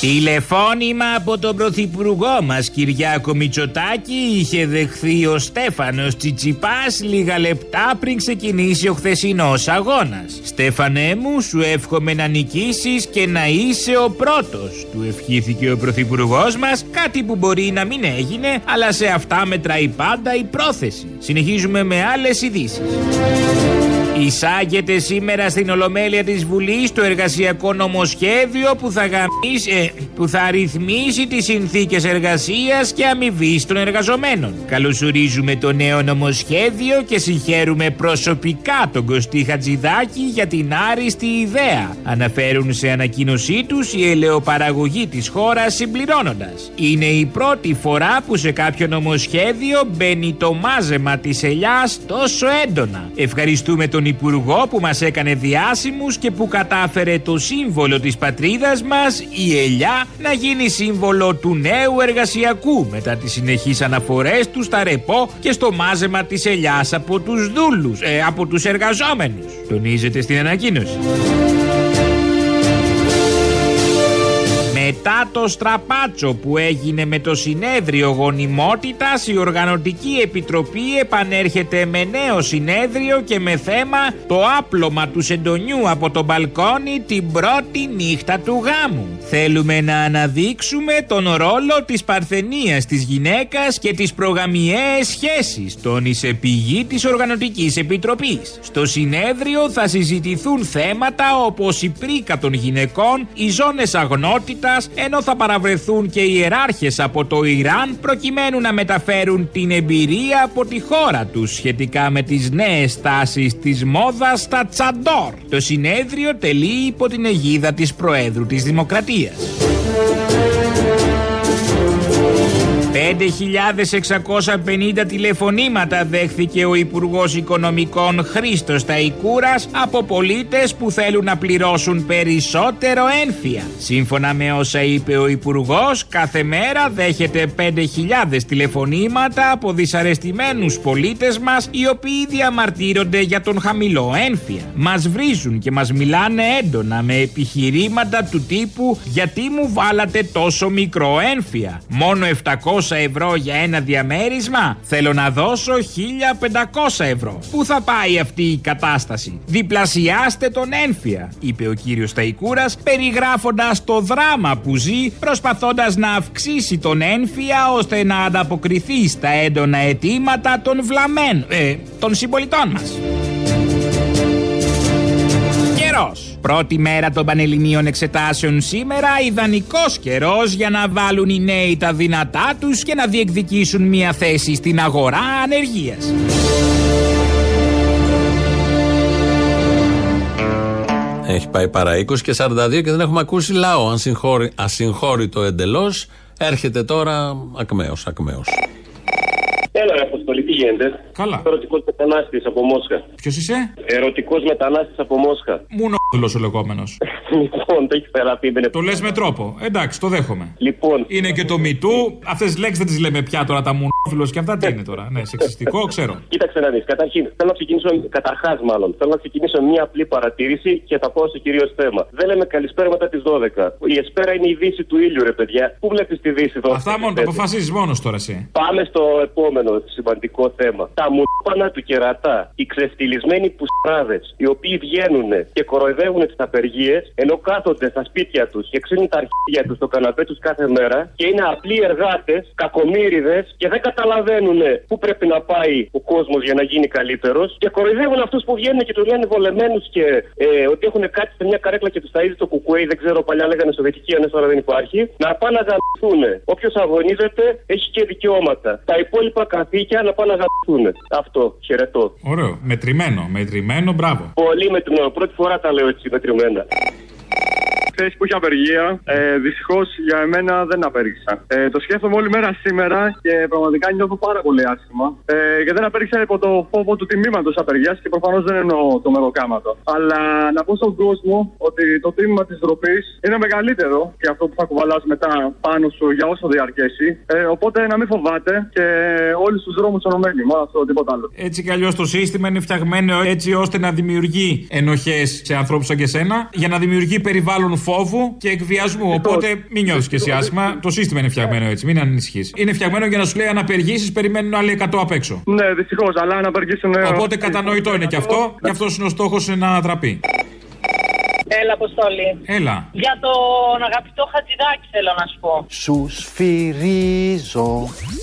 Τηλεφώνημα από τον Πρωθυπουργό μας Κυριάκο Μητσοτάκη είχε δεχθεί ο Στέφανος Τσιτσιπάς λίγα λεπτά πριν ξεκινήσει ο χθεσινός αγώνας. Στέφανέ μου σου εύχομαι να νικήσεις και να είσαι ο πρώτος. Του ευχήθηκε ο Πρωθυπουργός μας κάτι που μπορεί να μην έγινε αλλά σε αυτά μετράει πάντα η πρόθεση. Συνεχίζουμε με άλλες ειδήσεις. Εισάγεται σήμερα στην Ολομέλεια της Βουλής το εργασιακό νομοσχέδιο που θα, γαμίσει, ε, που θα ρυθμίσει τις συνθήκες εργασίας και αμοιβή των εργαζομένων. Καλωσορίζουμε το νέο νομοσχέδιο και συγχαίρουμε προσωπικά τον Κωστή Χατζηδάκη για την άριστη ιδέα. Αναφέρουν σε ανακοίνωσή τους η ελαιοπαραγωγή της χώρας συμπληρώνοντας. Είναι η πρώτη φορά που σε κάποιο νομοσχέδιο μπαίνει το μάζεμα της ελιάς τόσο έντονα. Ευχαριστούμε τον Υπουργό που μας έκανε διάσημους και που κατάφερε το σύμβολο της πατρίδας μας, η ελιά, να γίνει σύμβολο του νέου εργασιακού μετά τις συνεχείς αναφορές του στα ρεπό και στο μάζεμα της ελιάς από τους δούλους, ε, από τους εργαζόμενους. Τονίζεται στην ανακοίνωση. Μετά το στραπάτσο που έγινε με το συνέδριο γονιμότητας η Οργανωτική Επιτροπή επανέρχεται με νέο συνέδριο και με θέμα το άπλωμα του σεντονιού από το μπαλκόνι την πρώτη νύχτα του γάμου. Θέλουμε να αναδείξουμε τον ρόλο της παρθενίας της γυναίκας και τις προγαμιαίες σχέσεις, τόνισε πηγή της Οργανωτικής Επιτροπής. Στο συνέδριο θα συζητηθούν θέματα όπως η πρίκα των γυναικών, οι ζώνες αγνότητας, ενώ θα παραβρεθούν και οι ιεράρχες από το Ιράν προκειμένου να μεταφέρουν την εμπειρία από τη χώρα τους σχετικά με τις νέες τάσεις της μόδας στα τσαντόρ. Το συνέδριο τελεί υπό την αιγίδα της Προέδρου της Δημοκρατίας. 5.650 τηλεφωνήματα δέχθηκε ο Υπουργός Οικονομικών Χρήστος Ταϊκούρας από πολίτες που θέλουν να πληρώσουν περισσότερο ένφια. Σύμφωνα με όσα είπε ο Υπουργός, κάθε μέρα δέχεται 5.000 τηλεφωνήματα από δυσαρεστημένους πολίτες μας οι οποίοι διαμαρτύρονται για τον χαμηλό ένφια. Μας βρίζουν και μας μιλάνε έντονα με επιχειρήματα του τύπου Γιατί μου βάλατε τόσο μικρό ένφια; Μόνο 700 ευρώ για ένα διαμέρισμα. Θέλω να δώσω 1500 ευρώ. Πού θα πάει αυτή η κατάσταση; Διπλασιάστε τον ένφια, είπε ο κύριος Ταϊκούρα, περιγράφοντας το δράμα που ζει, προσπαθώντας να αυξήσει τον ένφια ώστε να ανταποκριθεί στα έντονα αιτήματα των βλαμένων, ε, των συμπολιτών μας. Καιρός. Πρώτη μέρα των Πανελληνίων Εξετάσεων σήμερα, ιδανικός καιρός για να βάλουν οι νέοι τα δυνατά τους και να διεκδικήσουν μια θέση στην αγορά ανεργίας. Έχει πάει παρά 20 και 42 και δεν έχουμε ακούσει λαό. Αν συγχώρη, ασυγχώρητο εντελώς, έρχεται τώρα ακμαίος, ακμαίος. Έλα, ρε Αποστολή, τι γίνεται. Καλά. Ερωτικός μετανάστης από Μόσχα. Ποιος είσαι; Ερωτικός μετανάστης από Μόσχα. Μουνό ο λεγόμενος. *laughs* λοιπόν, το έχεις θεραπεί, δεν είναι. Το λες με τρόπο. Εντάξει, το δέχομαι. Λοιπόν. Είναι και το μητού. Αυτές τις λέξεις δεν τις λέμε πια τώρα τα μουνόφιλο και αυτά τι είναι τώρα. Ναι, σεξιστικό, *laughs* ξέρω. Κοίταξε να δεις. Καταρχήν, θέλω να ξεκινήσω. Καταρχάς, μάλλον, θέλω να ξεκινήσω μια απλή παρατήρηση και θα πω στο κυρίως θέμα. Δεν λέμε καλησπέρα μετά τις 12. Η εσπέρα είναι η δύση του ήλιου, ρε παιδιά. Πού βλέπεις τη δύση εδώ; Αυτά μόνο το αποφασίζεις μόνος τώρα εσύ. Πάμε στο επόμενο σημαντικό θέμα. Τα μουνόπανα του κερατά. Οι ξεφτυλισμένοι πουστράδε, οι οποίοι βγαίνουν και κοροϊδεύουν τις απεργίες, ενώ κάθονται στα σπίτια τους και ξύνουν τα αρχίδια τους στο καναπέ τους κάθε μέρα και είναι απλοί εργάτες, κακομύριδες και δεν καταλαβαίνουν πού πρέπει να πάει ο κόσμος για να γίνει καλύτερος και κοροϊδεύουν αυτούς που βγαίνουν και τους λένε βολεμένους και ε, ότι έχουν κάτι σε μια καρέκλα και τους ταζει το κουκουέι, δεν ξέρω παλιά λέγανε Σοβιετική Ένωση, τώρα δεν υπάρχει, να πάνε να γαμπηθούν. Όποιος αγωνίζεται έχει και δικαιώματα. Τα υπόλοιπα καθήκια να πάνε να γαμπηθούν. Αυτό. Χαιρετώ. Ωραίο. Μετρημένο. Μετρημένο, μπράβο. Πολύ μετρημένο. Πρώτη φορά τα λέω έτσι μετρημένα. Θέση που έχει απεργία. Ε, Δυστυχώς για εμένα δεν απέργησα. Ε, το σκέφτομαι όλη μέρα σήμερα και πραγματικά νιώθω πάρα πολύ άσχημα. Ε, και δεν απέργησα υπό το φόβο του τιμήματος απεργίας και προφανώς δεν εννοώ το μεροκάματο. Αλλά να πω στον κόσμο ότι το τίμημα της ντροπής είναι μεγαλύτερο και αυτό που θα κουβαλάς μετά πάνω σου για όσο διαρκέσει. Ε, οπότε να μην φοβάται και όλοι στου δρόμους ενωμένοι. Μόνο αυτό, τίποτα άλλο. Έτσι κι αλλιώς το σύστημα είναι φτιαγμένο έτσι ώστε να δημιουργεί ενοχές σε ανθρώπους σαν και σένα, για να δημιουργεί περιβάλλον φόβου και εκβιασμού. Οπότε μην νιώθεις και εσύ άσχημα. Το σύστημα είναι φτιαγμένο έτσι, μην ανησυχείς. Είναι φτιαγμένο για να σου λέει αν απεργήσεις, περιμένουν άλλοι 100 απ' έξω. Ναι, δυστυχώς, αλλά αν απεργήσουν. Οπότε κατανοητό είναι και αυτό, και αυτό είναι ο στόχος να ανατραπεί. Έλα, Αποστόλη. Έλα. Για τον αγαπητό Χατζηδάκη θέλω να σου πω. Σους σφυρίζω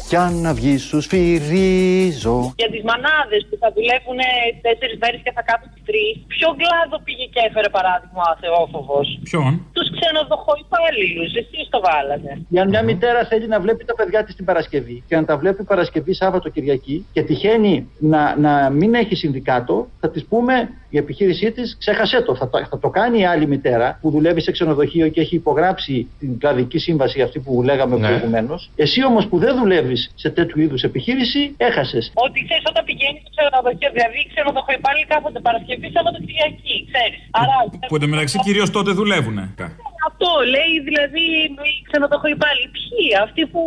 κι αν να βγει σους σφυρίζω Για τις μανάδες που θα δουλεύουν τέσσερις μέρες και θα κάνουν τρεις. Ποιο κλάδο πήγε και έφερε παράδειγμα ο Θεόφοβος; Ποιον; Τους ξενοδοχοϊπάλληλου. Εσείς το βάλατε. Για μια μητέρα θέλει να βλέπει τα παιδιά της την Παρασκευή και να τα βλέπει Παρασκευή, Σάββατο, Κυριακή και τυχαίνει να, να μην έχει συνδικάτο, θα της πούμε η επιχείρησή της, ξέχασέ το. Θα, το. θα το κάνει η άλλη μητέρα που δουλεύει σε ξενοδοχείο και έχει υπογράψει την κλαδική σύμβαση αυτή που λέγαμε Ναι. προηγουμένως. Εσύ όμως που δεν δουλεύεις σε τέτοιου είδους επιχείρηση, έχασες. Ότι ξέρεις όταν πηγαίνεις στο ξενοδοχείο, δηλαδή οι ξενοδοχοϊπάλληλοι κάθονται Παρασκευή, Σάββατο, Κυριακή, ξέρεις. Άρα Που εντωμεταξύ κυρίως τότε δουλεύουν. Αυτό λέει δηλαδή οι ξενοδοχοϊπάλληλοι. Ποιοι, αυτοί που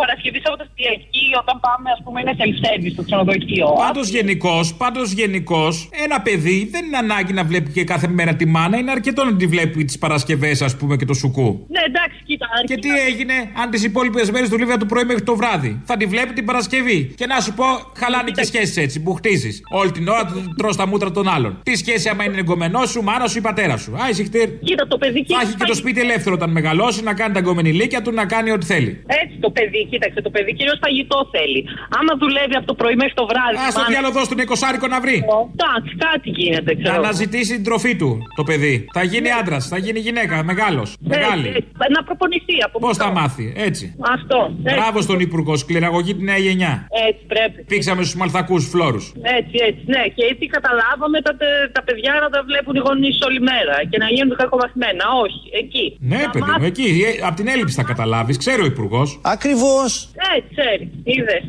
Παρασκευή, Σάββατο, Κυριακή, όταν πάμε, ας πούμε, είναι self-service στο ξενοδοχείο. Πάντως γενικώς, πάντως γενικώς, ένα παιδί δεν είναι ανάγκη να βλέπει και κάθε μέρα τη μάνα. Είναι αρκετό να τη βλέπει τις Παρασκευές, ας πούμε, και το σουκού. Ναι, εντάξει, κοίτα. Και τι έγινε αν τις υπόλοιπες μέρες δουλεύει από το πρωί μέχρι το βράδυ. Θα τη βλέπει την Παρασκευή. Και να σου πω, χαλάνε και σχέσεις έτσι που χτίζει. Όλη την ώρα τρώ τα μούτρα των άλλων. Τι σχέση άμα είναι εγκομενός σου, μάνας σου ή πατέρας σου. Άι, συχτήρ. Κοίτα, το παιδί Θα έχει και το σπίτι ελεύθερο όταν μεγαλώσει, να κάνει τα εγκομενηλίκια του, να κάνει ό,τι θέλει. Έτσι το παιδί, κοίταξε, το παιδί κυρίως φαγητό θέλει. Άμα δουλεύει από το πρωί μέχρι το βράδυ. Α το μάνα- διάλογο δώσ' του εικοσάρικο να βρει. Εντάξει, κάτι γίνεται, Να ξέρω. αναζητήσει την τροφή του το παιδί. Θα γίνει άντρας, θα γίνει γυναίκα, μεγάλος. Μεγάλη. Έτσι, να προπονηθεί από Πώς μικρό. θα μάθει, έτσι. Αυτό. Έτσι. Μπράβο στον Υπουργό, σκληραγωγή τη νέα γενιά. Έτσι πρέπει. Πήξαμε στους μαλθακούς φλόρους. Έτσι, έτσι, ναι. Και έτσι καταλάβαμε τα, τε- τα παιδιά να τα βλέπουν οι γονείς όλη μέρα και να γίνουν κακομαθημένα. Όχι, εκεί. Ναι, παιδί μου, εκεί. ε, Απ' την έλλειψη θα καταλάβεις. Ξέρει ο Υπουργός. Ακριβώς. Έτσι, ξέρεις. Είδες.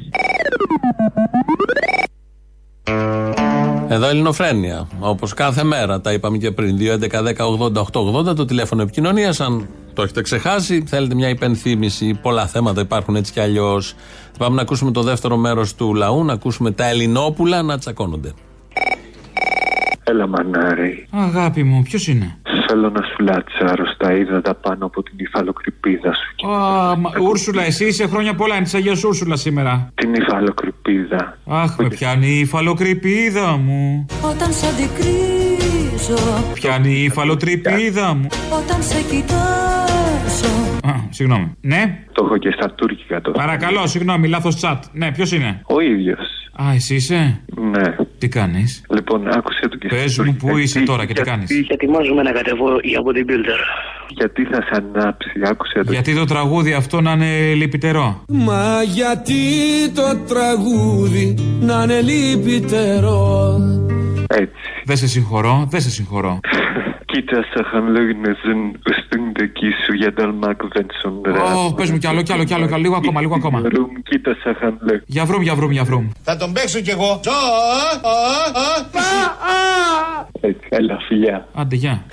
Εδώ Ελληνοφρένεια. Όπως κάθε μέρα, τα είπαμε και πριν. 2.11.10.80.880 το τηλέφωνο επικοινωνίας. Αν το έχετε ξεχάσει, θέλετε μια υπενθύμηση. Πολλά θέματα υπάρχουν έτσι κι αλλιώς. Θα πάμε να ακούσουμε το δεύτερο μέρος του λαού, να ακούσουμε τα Ελληνόπουλα να τσακώνονται. Έλα μανάρι, Αγάπη μου, ποιος είναι; Θέλω να σου λάτσαρω στα ύδατα πάνω από την υφαλοκρηπίδα σου. Α, μα, Ούρσουλα, εσύ είσαι χρόνια πολλά. Είναι τη Αγία Ούρσουλα σήμερα. Την υφαλοκρηπίδα. Αχ, με πιάνει η υφαλοκρηπίδα μου. Όταν σε αντικρίζω Πιάνει η υφαλοτρυπίδα μου. Όταν σε κοιτάζω Α, συγγνώμη. Ναι, Το έχω και στα τουρκικά το. παρακαλώ, συγγνώμη, λάθος τσάτ. Ναι, ποιος είναι; Ο ίδιος. Α, εσύ είσαι; Ναι. Τι κάνεις; Λοιπόν, άκουσε το και στα Πες μου, τουρκικά. πού είσαι Γιατί- τώρα και τι κάνεις; Ετοιμάζομαι να κατεβώ για bodybuilder. Γιατί θα σε ανάψει, άκουσε το. Γιατί το τραγούδι αυτό να είναι λυπητερό; Μα γιατί το τραγούδι να είναι λυπητερό; Έτσι. Δεν σε συγχωρώ, δεν σε συγχωρώ. Κοίτα, θα χαμλόγνωσαν στην δική σου για τον Μακ Βένσον. Ω, πες μου κι άλλο, κι άλλο, κι άλλο, κι άλλο, λίγο ακόμα, λίγο ακόμα. Κοίτα, θα χαμλόγνωσαν. Για βρούμ, για βρούμ, για βρούμ. Θα τον παίξω κι εγώ. Ζω, α, α, α. Έτσι, έλα, φιλιά. Άντε, γεια.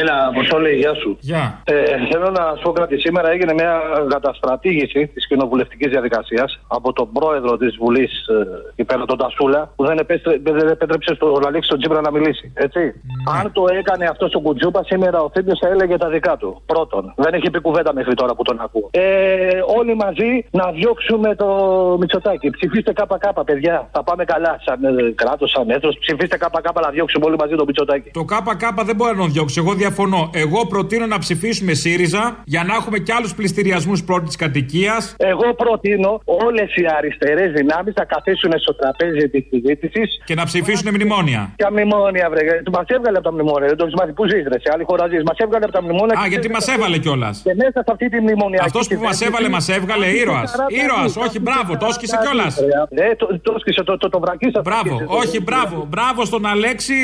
Έλα, Αποστόλη, γεια σου. Γεια. Ε, θέλω να σου πω κάτι. Σήμερα έγινε μια καταστρατήγηση της κοινοβουλευτικής διαδικασίας από τον πρόεδρο της Βουλής ε, υπέρ τον Τασούλα που δεν, επέστρε, δεν επέτρεψε στο Αλέξη τον Τζίπρα να μιλήσει. Έτσι. Αν το έκανε αυτός στον Κουτζούπα, σήμερα ο Θήμιος θα έλεγε τα δικά του. Πρώτον, δεν έχει πει κουβέντα μέχρι τώρα που τον ακούω. Ε, όλοι μαζί να διώξουμε το Μητσοτάκι. Ψηφίστε ΚΚ, παιδιά. Θα πάμε καλά σαν ε, κράτος, σαν έθνο. Ψηφίστε ΚΚ να διώξουμε όλοι μαζί το Μητσοτάκι. Το ΚΚ δεν μπορεί να τον διώξει. Εγώ διαφωνώ. Εγώ προτείνω να ψηφίσουμε ΣΥΡΙΖΑ για να έχουμε κι άλλους πληστηριασμούς πρώτη κατοικίας. Εγώ προτείνω όλες οι αριστερές δυνάμεις να καθίσουν στο τραπέζι της συζήτησης. Και να ψηφίσουν μνημόνια. Ποια μνημόνια, βρε. Μας έβγαλε από τα μνημόνια. Δεν το έχει μάθει. Πού ζεις, ρε. Σε άλλη χώρα ζεις. Μας έβγαλε από τα μνημόνια. Α, γιατί μας έβαλε κιόλας. Και μέσα σε αυτή τη μνημονιακή. Αυτός που μας έβαλε, μας έβγαλε ήρωας. Ήρωας, όχι, μπράβο, το έσκησε κιόλας. Ναι, το, το έσκησε, το, το, το βρακί σας. Μπράβο, όχι, μπράβο. Μπράβο στον Αλέξη.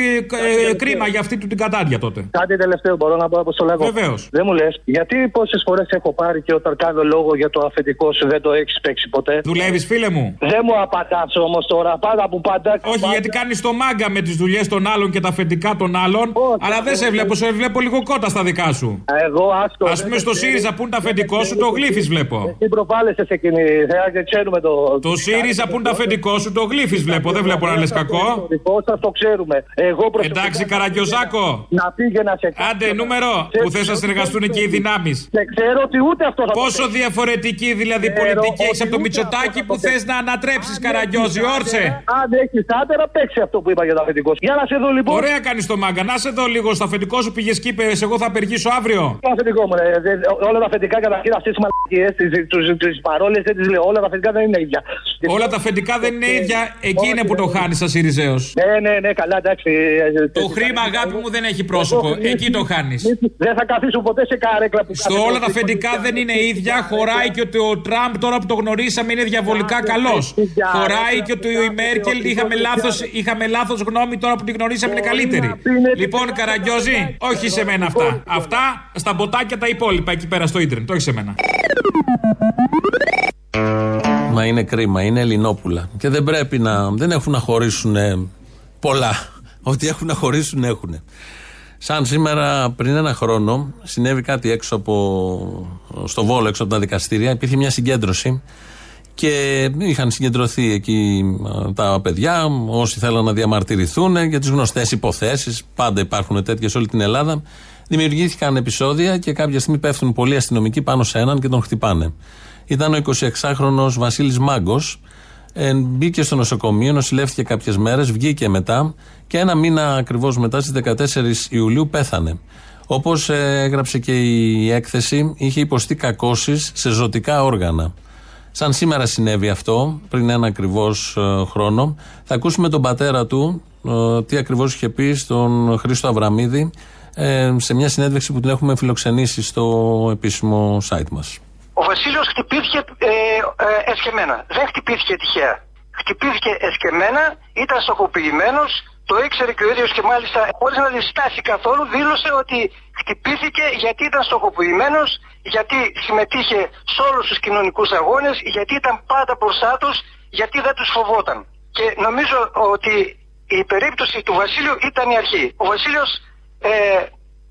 ε, κρίμα για αυτή του την κατάδια τότε. Κάτι τελευταίο τελευταίο μπορώ να πω από στο λέγω. Βεβαίω. Δεν μου λε, γιατί πόσε φορέ έχω πάρει και όταν κάνω λόγο για το αφεντικό σου δεν το έχει παίξει ποτέ. Δουλεύει, φίλε μου. Δεν μου απαντά όμω τώρα, πάντα που πάντα. Όχι, γιατί κάνει το μάγκα με τι δουλειέ των άλλων και τα αφεντικά των άλλων. αλλά δεν σε βλέπω, σε βλέπω λίγο κότα στα δικά σου. Εγώ άστο. Α πούμε στο ΣΥΡΙΖΑ που είναι τα αφεντικό σου, το γλύφει βλέπω. Τι προβάλλεσαι σε εκείνη, θεά και ξέρουμε το. Το ΣΥΡΙΖΑ που είναι τα αφεντικό σου, το γλύφει βλέπω. Δεν βλέπω να λε κακό. δικό σα το ξέρουμε. Εγώ Εντάξει, Καραγκιόζάκο. Να πήγαινα σε Άντε, νούμερο που θε να συνεργαστούν και οι δυνάμει. Δεν ξέρω ότι ούτε αυτό θα το Πόσο διαφορετική δηλαδή πολιτική έχει από το Μητσοτάκι που θε να ανατρέψει, Καραγκιόζη, όρσε. Αν έχει άντερα, παίξει αυτό που είπα για το αφεντικό σου. Για να σε δω λοιπόν. Ωραία κάνει το μάγκα. Να σε δω λίγο στο αφεντικό σου πήγε κύπερε. Εγώ θα απεργήσω αύριο. Το αφεντικό μου, ρε. δε- Όλα τα αφεντικά καταρχήν αυτέ τι μαλακίε, τι παρόλε δεν τι λέω. Όλα τα αφεντικά δεν είναι ίδια. Όλα τα αφεντικά δεν είναι ίδια. Εκεί είναι που το χάνει, σα Ιριζέο. Ναι, ναι, ναι, καλά, εντάξει. Το χρήμα, αγάπη μου, δεν έχει πρόσωπο. Εκεί το χάνεις. Δεν θα καθίσουν ποτέ σε καρέκλα που Στο όλα τα αφεντικά δεν είναι ίδια. Χωράει και ότι ο Τραμπ τώρα που το γνωρίσαμε είναι διαβολικά καλός. Χωράει και ότι η Μέρκελ είχαμε λάθο είχαμε λάθος γνώμη τώρα που τη γνωρίσαμε είναι καλύτερη. Λοιπόν, Καραγκιόζη, όχι σε μένα αυτά. Αυτά στα μποτάκια τα υπόλοιπα εκεί πέρα στο ίντερνετ. Όχι σε μένα. Μα είναι κρίμα, είναι Ελληνόπουλα. Και δεν πρέπει να. Δεν έχουν να χωρίσουν πολλά. Ό,τι έχουν να χωρίσουν έχουν. Σαν σήμερα πριν ένα χρόνο συνέβη κάτι έξω από. στο Βόλο, έξω από τα δικαστήρια. Υπήρχε μια συγκέντρωση και είχαν συγκεντρωθεί εκεί α, τα παιδιά, όσοι θέλαν να διαμαρτυρηθούν για τις γνωστές υποθέσεις. Πάντα υπάρχουν τέτοιες σε όλη την Ελλάδα. Δημιουργήθηκαν επεισόδια και κάποια στιγμή πέφτουν πολλοί αστυνομικοί πάνω σε έναν και τον χτυπάνε. Ήταν ο 26χρονο Βασίλης Μάγκος. Ε, μπήκε στο νοσοκομείο, νοσηλεύτηκε κάποιες μέρες, βγήκε μετά και ένα μήνα ακριβώς μετά στις 14 Ιουλίου πέθανε. Όπως έγραψε και η έκθεση, είχε υποστεί κακώσεις σε ζωτικά όργανα. Σαν σήμερα συνέβη αυτό, πριν ένα ακριβώς χρόνο. Θα ακούσουμε τον πατέρα του, ε, τι ακριβώς είχε πει στον Χρήστο Αβραμίδη, ε, σε μια συνέντευξη που την έχουμε φιλοξενήσει στο επίσημο site μας. Ο Βασίλειος χτυπήθηκε ε, ε, εσκεμμένα. Δεν χτυπήθηκε τυχαία. Χτυπήθηκε εσκεμμένα, ήταν στοχοποιημένος, το ήξερε και ο ίδιος και μάλιστα χωρίς να διστάσει καθόλου δήλωσε ότι χτυπήθηκε γιατί ήταν στοχοποιημένος, γιατί συμμετείχε σε όλους τους κοινωνικούς αγώνες, γιατί ήταν πάντα μπροστά τους, γιατί δεν τους φοβόταν. Και νομίζω ότι η περίπτωση του Βασίλειου ήταν η αρχή. Ο Βασίλειος ε,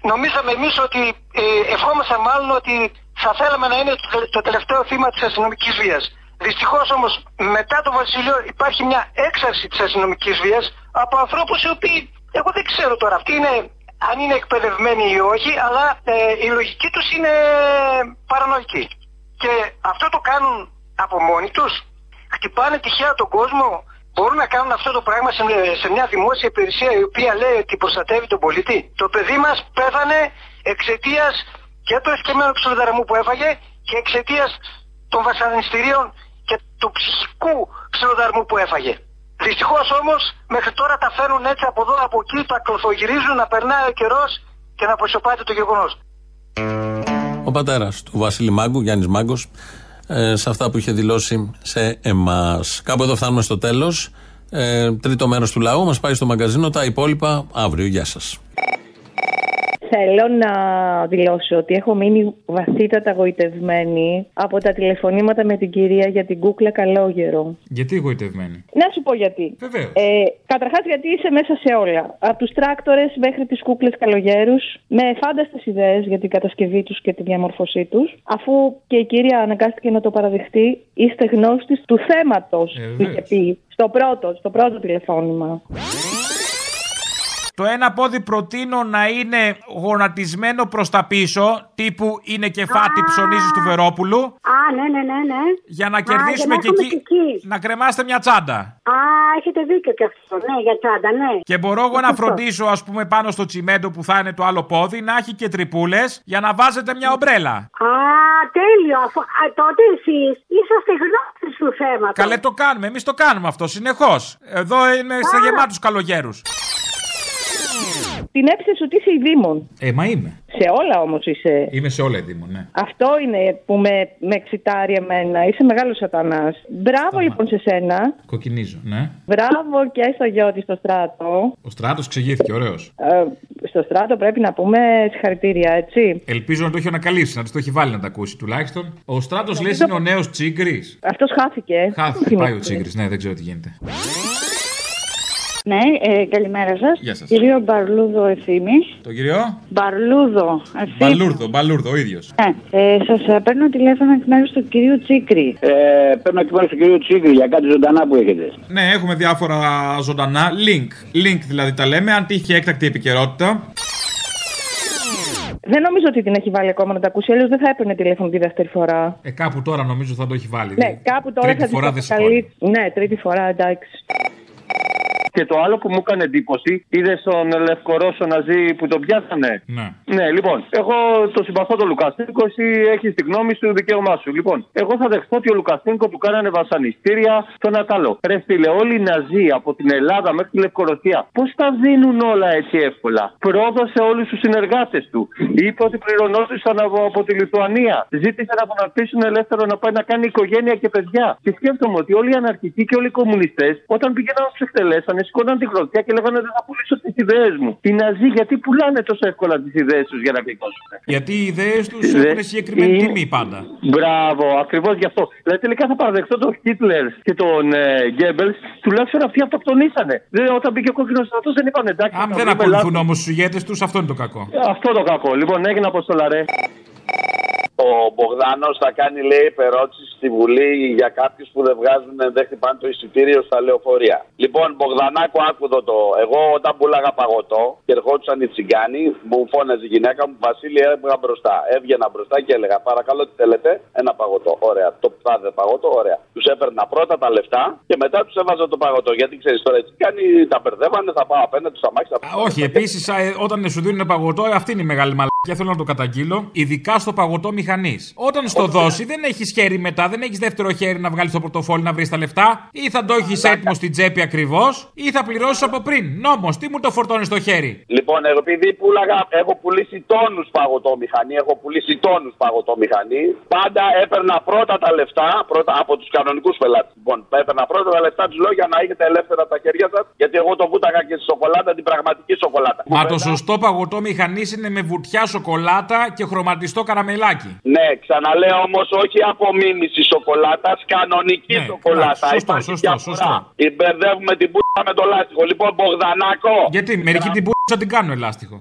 νομίζαμε εμείς ότι ε, ευχόμασταν μάλλον ότι θα θέλαμε να είναι το, τε- το τελευταίο θύμα της αστυνομικής βίας. Δυστυχώς όμως μετά τον Βασίλειο υπάρχει μια έξαρση της αστυνομικής βίας από ανθρώπους οι οποίοι, εγώ δεν ξέρω τώρα, αυτοί είναι, αν είναι εκπαιδευμένοι ή όχι, αλλά ε, η λογική τους είναι παρανοϊκή. Και αυτό το κάνουν από μόνοι τους. Χτυπάνε τυχαία τον κόσμο. Μπορούν να κάνουν αυτό το πράγμα σε, σε μια δημόσια υπηρεσία η οποία λέει ότι προστατεύει τον πολίτη. Το παιδί μας πέθανε εξαιτίας και του εσκεμμένου ξυλοδαρμού που έφαγε και εξαιτίας των βασανιστήριων και του ψυχικού ξυλοδαρμού που έφαγε. Δυστυχώς όμως μέχρι τώρα τα φέρνουν έτσι από εδώ από εκεί, τα κλωθογυρίζουν, να περνάει ο καιρός και να αποσιωπάται το γεγονός. Ο πατέρας του Βασίλη Μάγκου, Γιάννης Μάγκος, ε, σε αυτά που είχε δηλώσει σε εμάς. Κάπου εδώ φτάνουμε στο τέλος. Ε, τρίτο μέρος του λαού μας πάει στο μαγκαζίνο. Τα υπόλοιπα αύριο. Γεια σας. Θέλω να δηλώσω ότι έχω μείνει βαθύτατα γοητευμένη από τα τηλεφωνήματα με την κυρία για την κούκλα Καλόγερο. Γιατί γοητευμένη; Να σου πω γιατί. Βεβαίως. Ε, Καταρχάς, γιατί είσαι μέσα σε όλα. Από τους τράκτορες μέχρι τις κούκλες καλογέρους, με φάνταστες ιδέες για την κατασκευή τους και τη διαμόρφωσή τους. Αφού και η κυρία αναγκάστηκε να το παραδεχτεί, είστε γνώστης του θέματος που είχε πει στο πρώτο, στο πρώτο τηλεφώνημα. Το ένα πόδι προτείνω να είναι γονατισμένο προς τα πίσω, τύπου είναι κεφάτι ψωνίζεις του Βερόπουλου, Α, ναι, ναι, ναι, ναι. για να Α, κερδίσουμε για και να εκεί. έχουμε και εκεί. Να κρεμάστε μια τσάντα. Α, έχετε δίκιο και αυτό. Ναι, για τσάντα, ναι. Και μπορώ εγώ να Αυτό. φροντίσω, ας πούμε, πάνω στο τσιμέντο που θα είναι το άλλο πόδι, να έχει και τρυπούλες για να βάζετε μια ομπρέλα. Α, τέλειο. Αφού, α, τότε εσείς είσαστε γνώστες του θέματος. Καλέ το κάνουμε, εμείς το κάνουμε αυτό συνεχώς. Εδώ είμαι σε Άρα. γεμάτους καλογέρους. Την έψες ότι είσαι η Δήμον. Ε, μα είμαι. Σε όλα όμως είσαι. Είμαι σε όλα Δήμο, ναι. Αυτό είναι που με, με εξητάρει εμένα. Είσαι μεγάλος σατανάς. Μπράβο λοιπόν σε σένα. Κοκκινίζω, ναι. Μπράβο και στο Γιώτη στο στράτο. Ο στράτος ξεγήθηκε, ωραίος. Ε, στο στράτο πρέπει να πούμε συγχαρητήρια, έτσι. Ελπίζω να το έχει ανακαλύψει, να της το έχει βάλει να τα ακούσει τουλάχιστον. Ο στράτος λες είναι ο νέος Τσίγκρι. Αυτός χάθηκε. Χάθηκε, πάει ο Τσίγκρι, ναι, δεν ξέρω τι γίνεται. Ναι, ε, καλημέρα σας. Γεια σας. Κύριο Μπαρλούδο Ευθύμη. Το κύριο; Μπαρλούδο Ευθύμη. Μπαλούρδο, μπαλούρδο, ο ίδιος. Ναι, ε, σας παίρνω τηλέφωνο εκ μέρους του κυρίου Τσίκρη. Ε, παίρνω εκ μέρους του κυρίου Τσίγκρι για κάτι ζωντανά που έχετε. Ναι, έχουμε διάφορα ζωντανά. Link. Link δηλαδή τα λέμε, αν τύχει έκτακτη επικαιρότητα. Δεν νομίζω ότι την έχει βάλει ακόμα να τα ακούσει, αλλιώς δεν θα έπαιρνε τηλέφωνο τη δεύτερη φορά. Ε, κάπου τώρα νομίζω θα το έχει βάλει. Ναι, κάπου τώρα Τρίτη θα της φορά δεν αποκαλεί- Ναι, τρίτη φορά, εντάξει. Και το άλλο που μου έκανε εντύπωση, είδε τον Λευκορώσο να ζει που τον πιάσανε. Ναι. Ναι, λοιπόν, εγώ το συμπαθώ τον Λουκασένκο, εσύ έχεις τη γνώμη σου, δικαίωμά σου. Λοιπόν, εγώ θα δεχτώ ότι ο Λουκασένκο του κάνανε βασανιστήρια στον Αταλό. Ρε φίλε, όλοι οι Ναζί από την Ελλάδα μέχρι τη Λευκορωσία, πώς τα δίνουν όλα έτσι εύκολα; Πρόδωσε όλους τους συνεργάτες του. Είπε ότι πληρωνόντουσαν από, από τη Λιθουανία. Ζήτησε να τον αφήσουν ελεύθερο να πάει να κάνει οικογένεια και παιδιά. Και σκέφτομαι ότι όλοι οι αναρχικοί και όλοι οι κομμουνιστές, όταν πήγαιναν να τους εκτελέσανε, σηκώναν τη γροθιά και λέγανε Δεν θα πουλήσω τις ιδέες μου. Οι Ναζί γιατί πουλάνε τόσο εύκολα τις ιδέες τους για να γλιτώσουν. Γιατί οι ιδέες τους Δε- έχουν συγκεκριμένη είναι- τιμή πάντα. Μπράβο, ακριβώς γι' αυτό. Δηλαδή τελικά θα παραδεχτώ τον Χίτλερ και τον ε, Γκέμπελς, τουλάχιστον αυτοί αυτοκτονήσανε. Δηλαδή, όταν μπήκε ο κόκκινος στρατός δεν είπαν εντάξει. Αν θα δεν βρούμε ακολουθούν λάθος». όμως τους ηγέτες τους, αυτό είναι το κακό. Αυτό το κακό. Λοιπόν, έγινε αποστολά, ρε. Ο Μπογδάνος θα κάνει, λέει, υπερώτηση στη Βουλή για κάποιους που δεν βγάζουν, δεν χτυπάνε το εισιτήριο στα λεωφορεία. Λοιπόν, Μπογδανάκο, άκουδο το. Εγώ όταν πουλάγα παγωτό και ερχόντουσαν οι τσιγκάνοι, μου φώναζε η γυναίκα μου, Βασίλη, έβγα μπροστά. Έβγαινα μπροστά και έλεγα, Παρακαλώ, τι θέλετε, ένα παγωτό. Ωραία, το τάδε παγωτό, ωραία. Τους έπαιρνα πρώτα τα λεφτά και μετά τους έβαζα το παγωτό. Γιατί ξέρεις τώρα, οι τσιγκάνοι τα μπερδεύανε, θα πάω απέναντι του αμάξι. Α, Όχι, επίσης όταν σου δίνουν παγωτό, ε, αυτή είναι η μεγάλη μαλακία. Θέλω να το καταγγείλω. Ειδικά στο παγωτό μηχανής. Όταν στο δώσει, δεν έχεις χέρι μετά, δεν έχεις δεύτερο χέρι να βγάλεις το πορτοφόλι να βρεις τα λεφτά. Ή θα το έχεις έτοιμο στην τσέπη ακριβώς, ή θα πληρώσεις από πριν. Νόμος, τι μου το φορτώνεις στο χέρι; Λοιπόν, εγώ επειδή πουλάγα, έχω πουλήσει τόνους παγωτόμηχανή, έχω πουλήσει τόνους παγωτόμηχανή. Πάντα έπαιρνα πρώτα τα λεφτά πρώτα από τους κανονικούς πελάτες. Λοιπόν, έπαιρνα πρώτα τα λεφτά τους λέω για να έχετε ελεύθερα τα χέρια σας, γιατί εγώ το βούταγα και στη σοκολάτα, την πραγματική σοκολάτα. Μα το σωστό παγωτό μηχανή είναι με βουτιά σοκολάτα και χρωματιστό καραμελάκι. Ναι, ξαναλέω όμως όχι απομίμηση σοκολάτας, κανονική σοκολάτα. Ναι, σωστό, Υπάρχει σωστό, διαφορά. σωστό. Την μπερδεύουμε την πούτα με το λάστιχο. Λοιπόν, Μπογδανάκο. Γιατί μερικοί την πούτσα την κάνουν ελάστιχο.